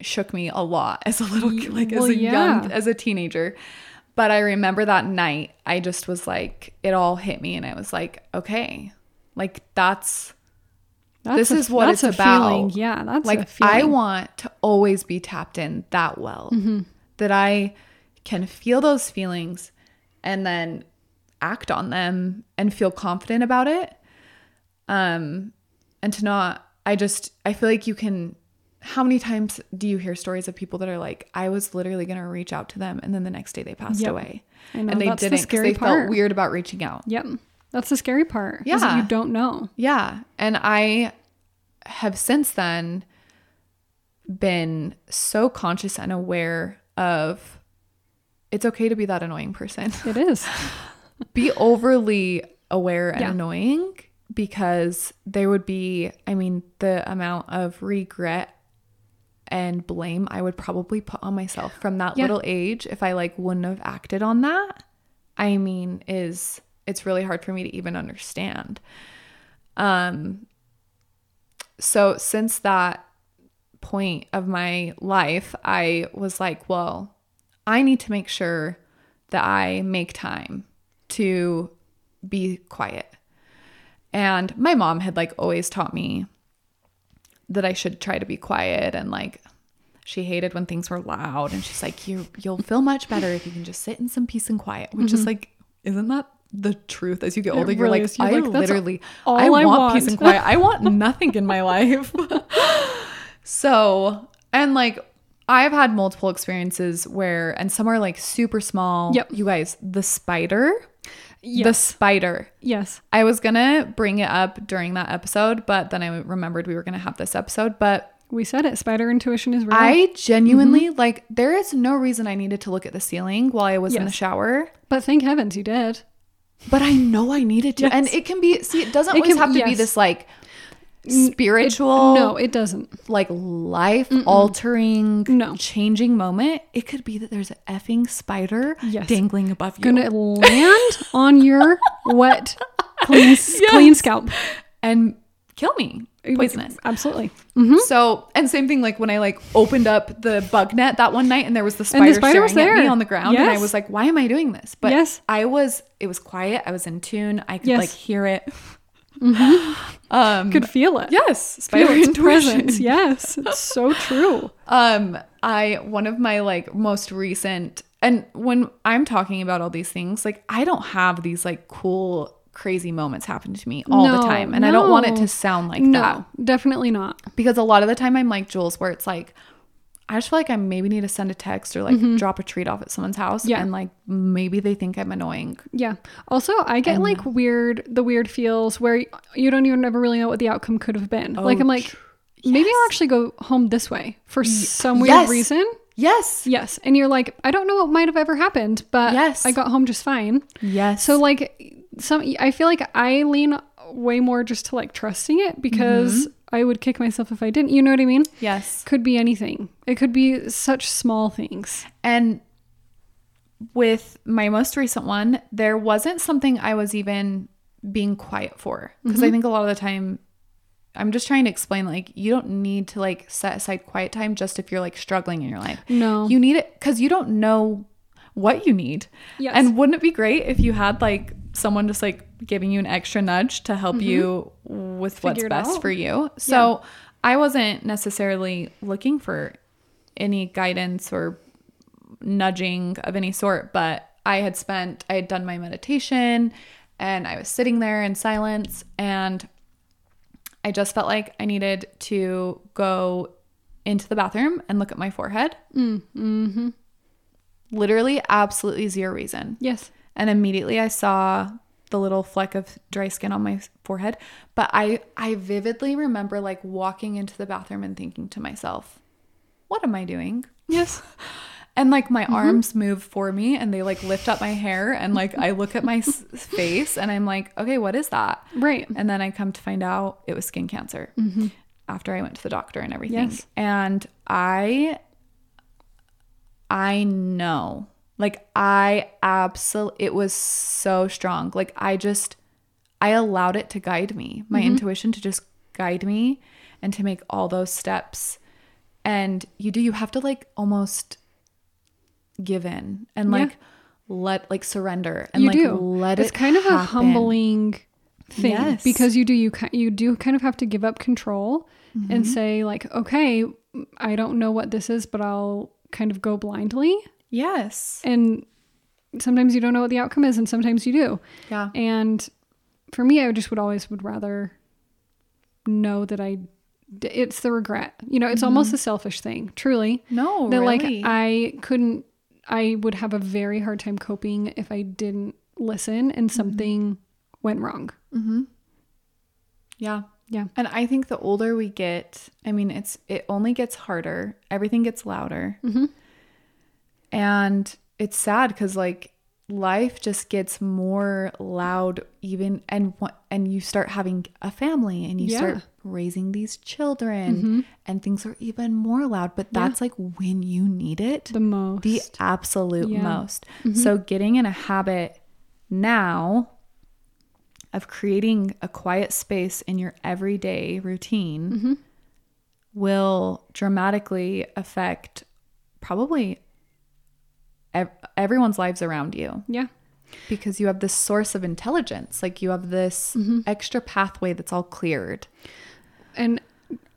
shook me a lot as a little like well, as a yeah. young as a teenager. But I remember that night I just was like it all hit me and I was like, okay. Like that's That's This a- is what it's about. Feeling. Yeah, that's like. I want to always be tapped in that well Mm-hmm. that I can feel those feelings and then act on them and feel confident about it. Um and to not I just I feel like you can how many times do you hear stories of people that are like I was literally going to reach out to them and then the next day they passed Yep. away. I know, and they that's the didn't 'cause scary they part. felt weird about reaching out. Yep. That's the scary part. Yeah. you don't know. Yeah. And I have since then been so conscious and aware of it's okay to be that annoying person. It is. be overly aware and Yeah. annoying because there would be, I mean, the amount of regret and blame I would probably put on myself from that Yeah. little age if I like wouldn't have acted on that. I mean, is it's really hard for me to even understand. Um so since that point of my life, I was like, well, I need to make sure that I make time to be quiet. And my mom had like always taught me that I should try to be quiet and like she hated when things were loud and she's like you you'll feel much better if you can just sit in some peace and quiet, which is mm-hmm. like isn't that the truth as you get older you're like is. You're I like, literally all I, I want, peace and quiet. I want nothing in my life. so, and like I've had multiple experiences where and some are like super small. Yep. You guys, the spider the spider. yes. I was gonna bring it up during that episode, but then I remembered we were gonna have this episode. But We said it. Spider intuition is real. I mm-hmm. genuinely like there is no reason I needed to look at the ceiling while I was in the shower. but thank heavens you did. But I know I needed to. Yes. And it can be see, it doesn't It always can- have to be this like spiritual No, it doesn't. like life altering No. changing moment. It could be that there's an effing spider Yes. dangling above you. Gonna land on your wet, clean, clean scalp. and kill me. Poisonous. Absolutely. Mm-hmm. So, and same thing like when I like opened up the bug net that one night and there was the And spider, the spider was staring at me on the ground and I was like, why am I doing this? But Yes. I was, it was quiet. I was in tune. I could Yes. like hear it. Um, Could feel it. yes, Feel spider its intuition. presence. Yes. It's so true. Um, I one of my like most recent and when I'm talking about all these things, like I don't have these like cool crazy moments happen to me all the time. And I don't want it to sound like that. no, that. definitely not. Because a lot of the time I'm like Jules where it's like I just feel like I maybe need to send a text or like drop a treat off at someone's house Mm-hmm. Yeah. and like maybe they think I'm annoying. Yeah. Also, I get like weird, the weird feels where you don't even ever really know what the outcome could have been. like, I'm like, maybe I'll actually go home this way for some weird Yes. reason. Yes. Yes. And you're like, I don't know what might have ever happened, but Yes. I got home just fine. Yes. So, like, some, I feel like I lean way more just to like trusting it because I would kick myself if I didn't. You know what I mean? yes. Could be anything. It could be such small things. And with my most recent one, there wasn't something I was even being quiet for. Because Mm-hmm. I think a lot of the time, I'm just trying to explain like, you don't need to like set aside quiet time just if you're like struggling in your life. No. You need it because you don't know what you need. Yes. And wouldn't it be great if you had like someone just like giving you an extra nudge to help you with what's Mm-hmm. Figure it best out. for you? So I wasn't necessarily looking for any guidance or nudging of any sort, but I had spent, I had done my meditation and I was sitting there in silence and I just felt like I needed to go into the bathroom and look at my forehead. Mm-hmm. Literally, absolutely zero reason. Yes. And immediately I saw the little fleck of dry skin on my forehead. But I, I vividly remember like walking into the bathroom and thinking to myself, what am I doing? Yes. And like my mm-hmm. arms move for me and they like lift up my hair and like I look at my s- face and I'm like, okay, what is that? Right. And then I come to find out it was skin cancer mm-hmm. after I went to the doctor and everything. Yes. And I, I know, like I absolutely, it was so strong. Like I just, I allowed it to guide me, my intuition to just guide me. and to make all those steps. And you do, you have to like almost give in and Yeah. like let like surrender and you like do. let it's it It's kind of a humbling thing Yes. because you do you you do kind of have to give up control Mm-hmm. and say like okay I don't know what this is but I'll kind of go blindly Yes. and sometimes you don't know what the outcome is and sometimes you do Yeah. and for me I just would always would rather know that I d- it's the regret you know it's almost a selfish thing truly No, that Mm-hmm. really. like I couldn't I would have a very hard time coping if I didn't listen and Mm-hmm. something went wrong. Mhm. yeah. Yeah. And I think the older we get, I mean, it's it only gets harder. Everything gets louder. Mhm. And it's sad because like life just gets more loud even and and you start having a family and you Yeah. start raising these children and things are even more loud but that's like when you need it The most. the absolute Yeah. most. So getting in a habit now of creating a quiet space in your everyday routine Mm-hmm. will dramatically affect probably everyone's lives around you yeah. because you have this source of intelligence like you have this Mm-hmm. extra pathway that's all cleared And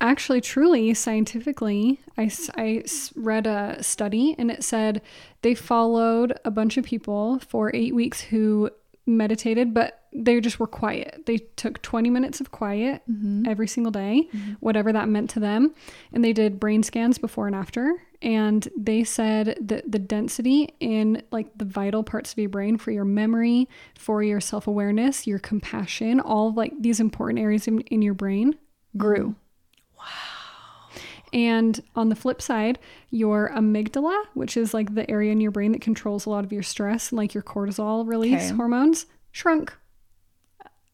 actually, truly, scientifically, I, I read a study and it said they followed a bunch of people for eight weeks who meditated, but they just were quiet. They took 20 minutes of quiet mm-hmm. every single day, mm-hmm. whatever that meant to them. And they did brain scans before and after. And they said that the density in like the vital parts of your brain for your memory, for your self awareness, your compassion, all of like these important areas in, in your brain grew. Mm-hmm. Wow. And on the flip side, your amygdala, which is like the area in your brain that controls a lot of your stress and like your cortisol release Okay. hormones, shrunk.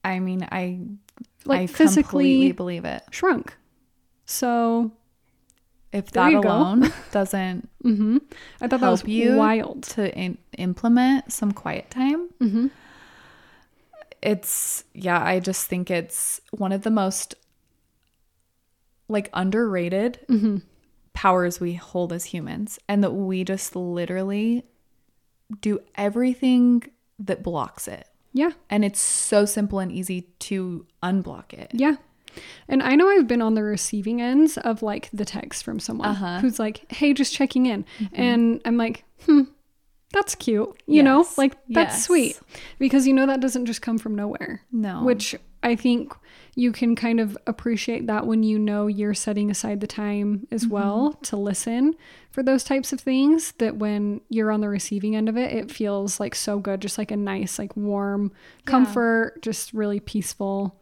I mean i Like i physically believe it shrunk. So if that alone doesn't mhm. I thought that was wild. to in- implement some quiet time. Mm-hmm. It's yeah, I just think it's one of the most like underrated Mm-hmm. powers we hold as humans, and that we just literally do everything that blocks it. Yeah. And it's so simple and easy to unblock it. Yeah. And I know I've been on the receiving ends of like the text from someone Uh-huh. who's like, hey, just checking in. And I'm like, hmm, that's cute. You know, like that's Yes. sweet. Because you know that doesn't just come from nowhere. No. Which I think you can kind of appreciate that when you know you're setting aside the time as Mm-hmm. well to listen for those types of things. That when you're on the receiving end of it, it feels like so good, just like a nice, like warm comfort, just really peaceful.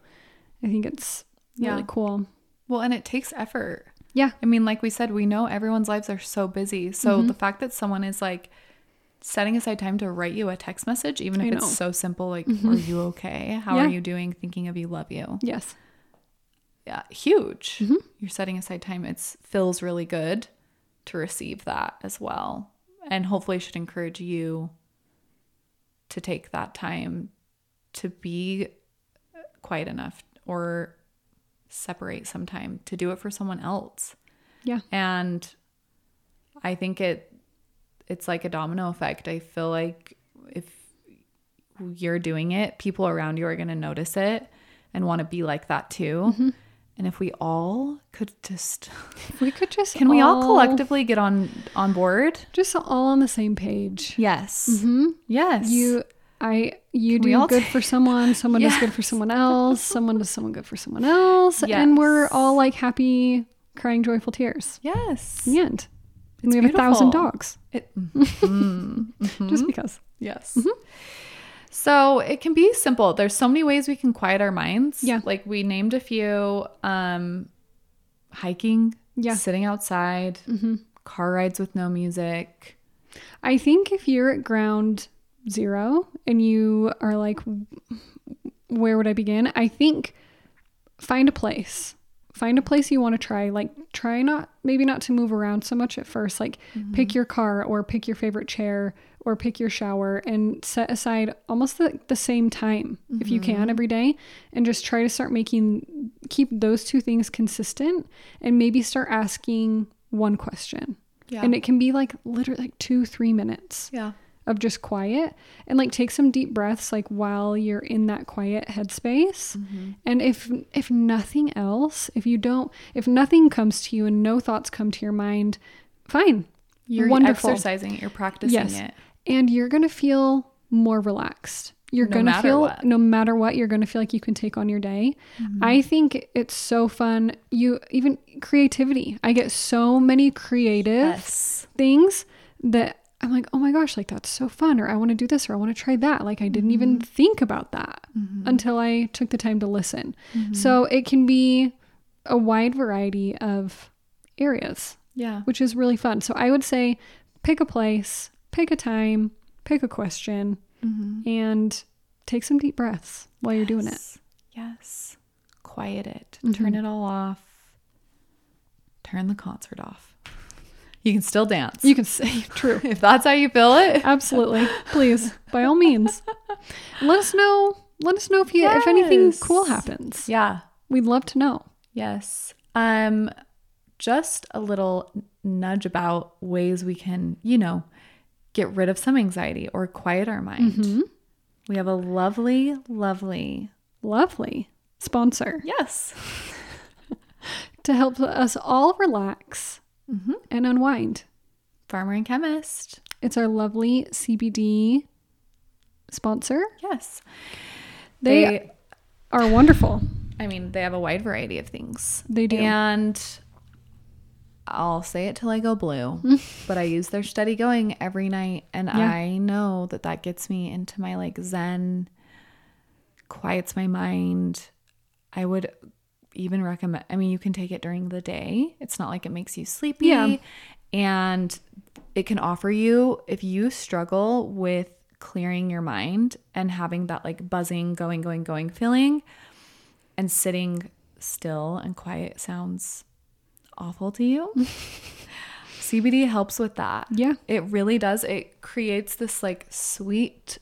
I think it's really Yeah. cool. well, and it takes effort. Yeah. I mean, like we said, we know everyone's lives are so busy. So Mm-hmm. the fact that someone is like setting aside time to write you a text message, even if it's. Mm-hmm. so simple, like, are you okay? How Yeah. are you doing? Thinking of you, love you. Yes. Yeah, huge. Mm-hmm. You're setting aside time. It feels really good to receive that as well. And hopefully should encourage you to take that time to be quiet enough or separate some time to do it for someone else Yeah. and i think it it's like a domino effect. I feel like if you're doing it people around you are going to notice it and want to be like that too. And if we all could just we could just can we all collectively get on on board? Just all on the same page. yes. Mm-hmm. yes. You I you Can do all good take- for someone, someone does good for someone else, someone does someone good for someone else, and we're all like happy, crying joyful tears. Yes. In the end. And we have a thousand dogs It- Mhm. just because. Yes. So it can be simple. There's so many ways we can quiet our minds. Yeah. Like we named a few um hiking, Yeah. sitting outside, car rides with no music. I think if you're at ground zero and you are like, where would I begin? I think find a place. Find a place you want to try. Like, try not, maybe not to move around so much at first. Like, mm-hmm. pick your car or pick your favorite chair or pick your shower and set aside almost the, the same time if you can mm-hmm. every day and just try to start making, keep those two things consistent and maybe start asking one question. Yeah. And it can be like literally like two, three minutes yeah. Of just quiet and like take some deep breaths like while you're in that quiet headspace Mm-hmm. and if if nothing else if you don't if nothing comes to you and no thoughts come to your mind fine You're wonderful exercising it. You're practicing yes it. and you're gonna feel more relaxed you're No gonna feel what. no matter what you're gonna feel like you can take on your day Mm-hmm. i think it's so fun you even creativity i get so many creative Yes. things that I'm like, oh my gosh, like that's so fun, or I want to do this, or I want to try that. Like I didn't even mm-hmm. think about that mm-hmm. until I took the time to listen. Mm-hmm. So it can be a wide variety of areas, Yeah. which is really fun. So I would say pick a place, pick a time, pick a question, and take some deep breaths while you're doing it. Yes. Yes. Quiet it. Mm-hmm. Turn it all off. Turn the concert off. You can still dance. You can say true. if that's how you feel it. Absolutely. Please, by all means. Let us know. Let us know if you if anything cool happens. Yeah. We'd love to know. Yes. Um just a little nudge about ways we can, you know, get rid of some anxiety or quiet our mind. Mm-hmm. We have a lovely, lovely Lovely sponsor yes. to help us all relax Mm-hmm. and unwind. Farmer and chemist. It's our lovely CBD sponsor. Yes. They, they are wonderful. I mean, they have a wide variety of things. They do. And I'll say it till I go blue, but I use their steady going every night. And Yeah. I know that that gets me into my like Zen, quiets my mind. I would even recommend, I mean, you can take it during the day. It's not like it makes you sleepy. Yeah. And it can offer you, if you struggle with clearing your mind and having that like buzzing, going, going, going feeling, and sitting still and quiet sounds awful to you. CBD helps with that. Yeah. It really does. It creates this like sweet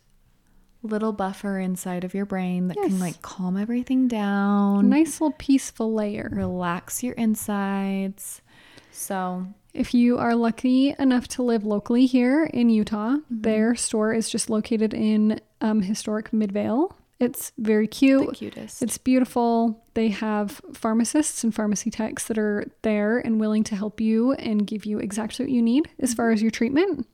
little buffer inside of your brain that Yes. can like calm everything down, Nice little peaceful layer. relax your insides. So, If you are lucky enough to live locally here in Utah, Mm-hmm. their store is just located in um, historic Midvale. It's very cute. the cute. cutest. It's beautiful. They have pharmacists and pharmacy techs that are there and willing to help you and give you exactly what you need as far as your treatment.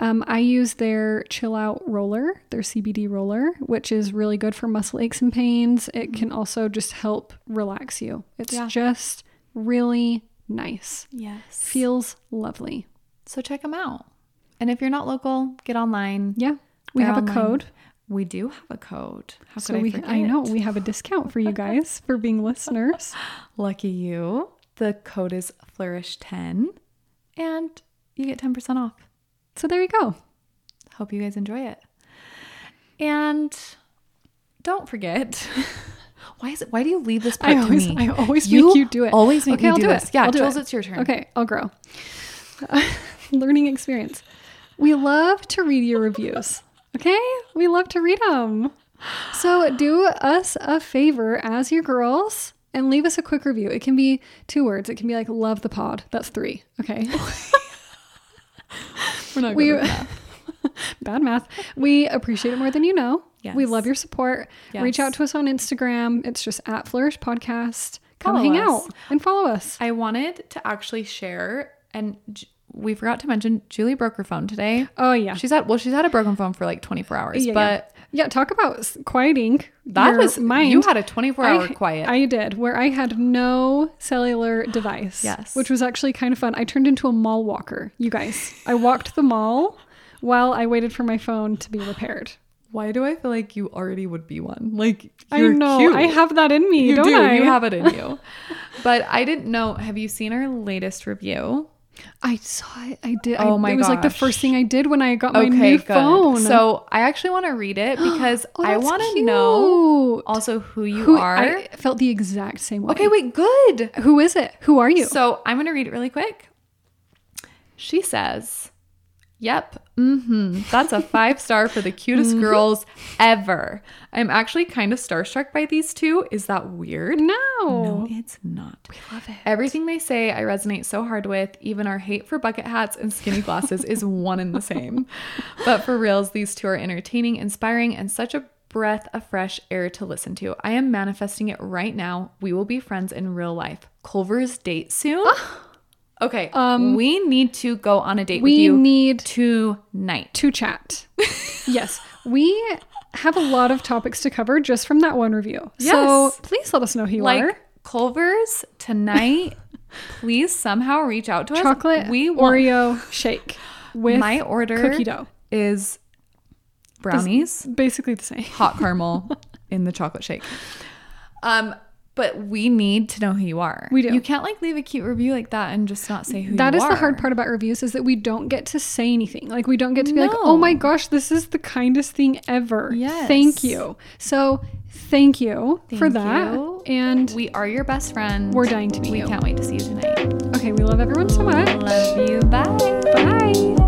Um, I use their chill out roller, their CBD roller, which is really good for muscle aches and pains. It can also just help relax you. It's Yeah. just really nice. yes. Feels lovely. so check them out. And if you're not local, get online. Yeah. We They're have a code. We do have a code. How So could I we forget? I know we have a discount for you guys for being listeners. Lucky you. The code is flourish10 and you get 10% off. So there you go. Hope you guys enjoy it. And don't forget. why is it why do you leave this part I always, to me? I always You make you do it. always make okay, me I'll do do, this. it. Yeah, I'll do Jules, it. it's your turn. Okay, I'll grow. Learning experience. We love to read your reviews. Okay, we love to read them. So do us a favor as your girls and leave us a quick review. It can be two words. It can be like "love the pod." That's three. Okay. We're not we at bad math. We appreciate it more than you know. We love your support. Reach out to us on Instagram. It's just at Flourish Podcast. Come Follow hang us. out and follow us. I wanted to actually share and we forgot to mention Julie broke her phone today. Oh yeah. She's had well, she's had a broken phone for like 24 hours, Yeah, but yeah, talk about quieting. that was mine. you had a 24 hour I, quiet. I did, where I had no cellular device. Yes. Which was actually kind of fun. I turned into a mall walker, you guys. I walked the mall while I waited for my phone to be repaired. Why do I feel like you already would be one? Like I know. cute. I have that in me, you don't do. I? You have it in you. but I didn't know. Have you seen our latest review? I saw it. I did. Oh I, my It was like the first thing I did when I got my Okay, new good. phone. So I actually want to read it oh, because Oh, I want to know also who you Who are. I felt the exact same way. okay, wait, good. Who is it? Who are you? So I'm going to read it really quick. She says, Yep, mm-hmm. That's a five star for the cutest Mm-hmm. girls ever. I'm actually kind of starstruck by these two. Is that weird? no. No, it's not. We love it. Everything they say, I resonate so hard with. Even our hate for bucket hats and skinny glasses is one and the same. But for reals, these two are entertaining, inspiring, and such a breath of fresh air to listen to. I am manifesting it right now. We will be friends in real life. Culver's date soon. okay, Um, we need to go on a date with We you need tonight. to chat. yes, we have a lot of topics to cover just from that one review. Yes. So please let us know who you Like are. Culver's tonight. please somehow reach out to us. Chocolate We want Oreo shake with my order cookie dough. is brownies, Basically the same. hot caramel in the chocolate shake. Um, but we need to know who you are. We do. You can't like leave a cute review like that and just not say who That is are. the hard part about reviews is that we don't get to say anything. Like we don't get to be like, "Oh my gosh, this is the kindest thing ever." Yes. Thank you. So, thank you for that. you. And We are your best friend. we're dying to meet We you. can't wait to see you tonight. Okay, we love everyone so much. Love you. Bye. Bye.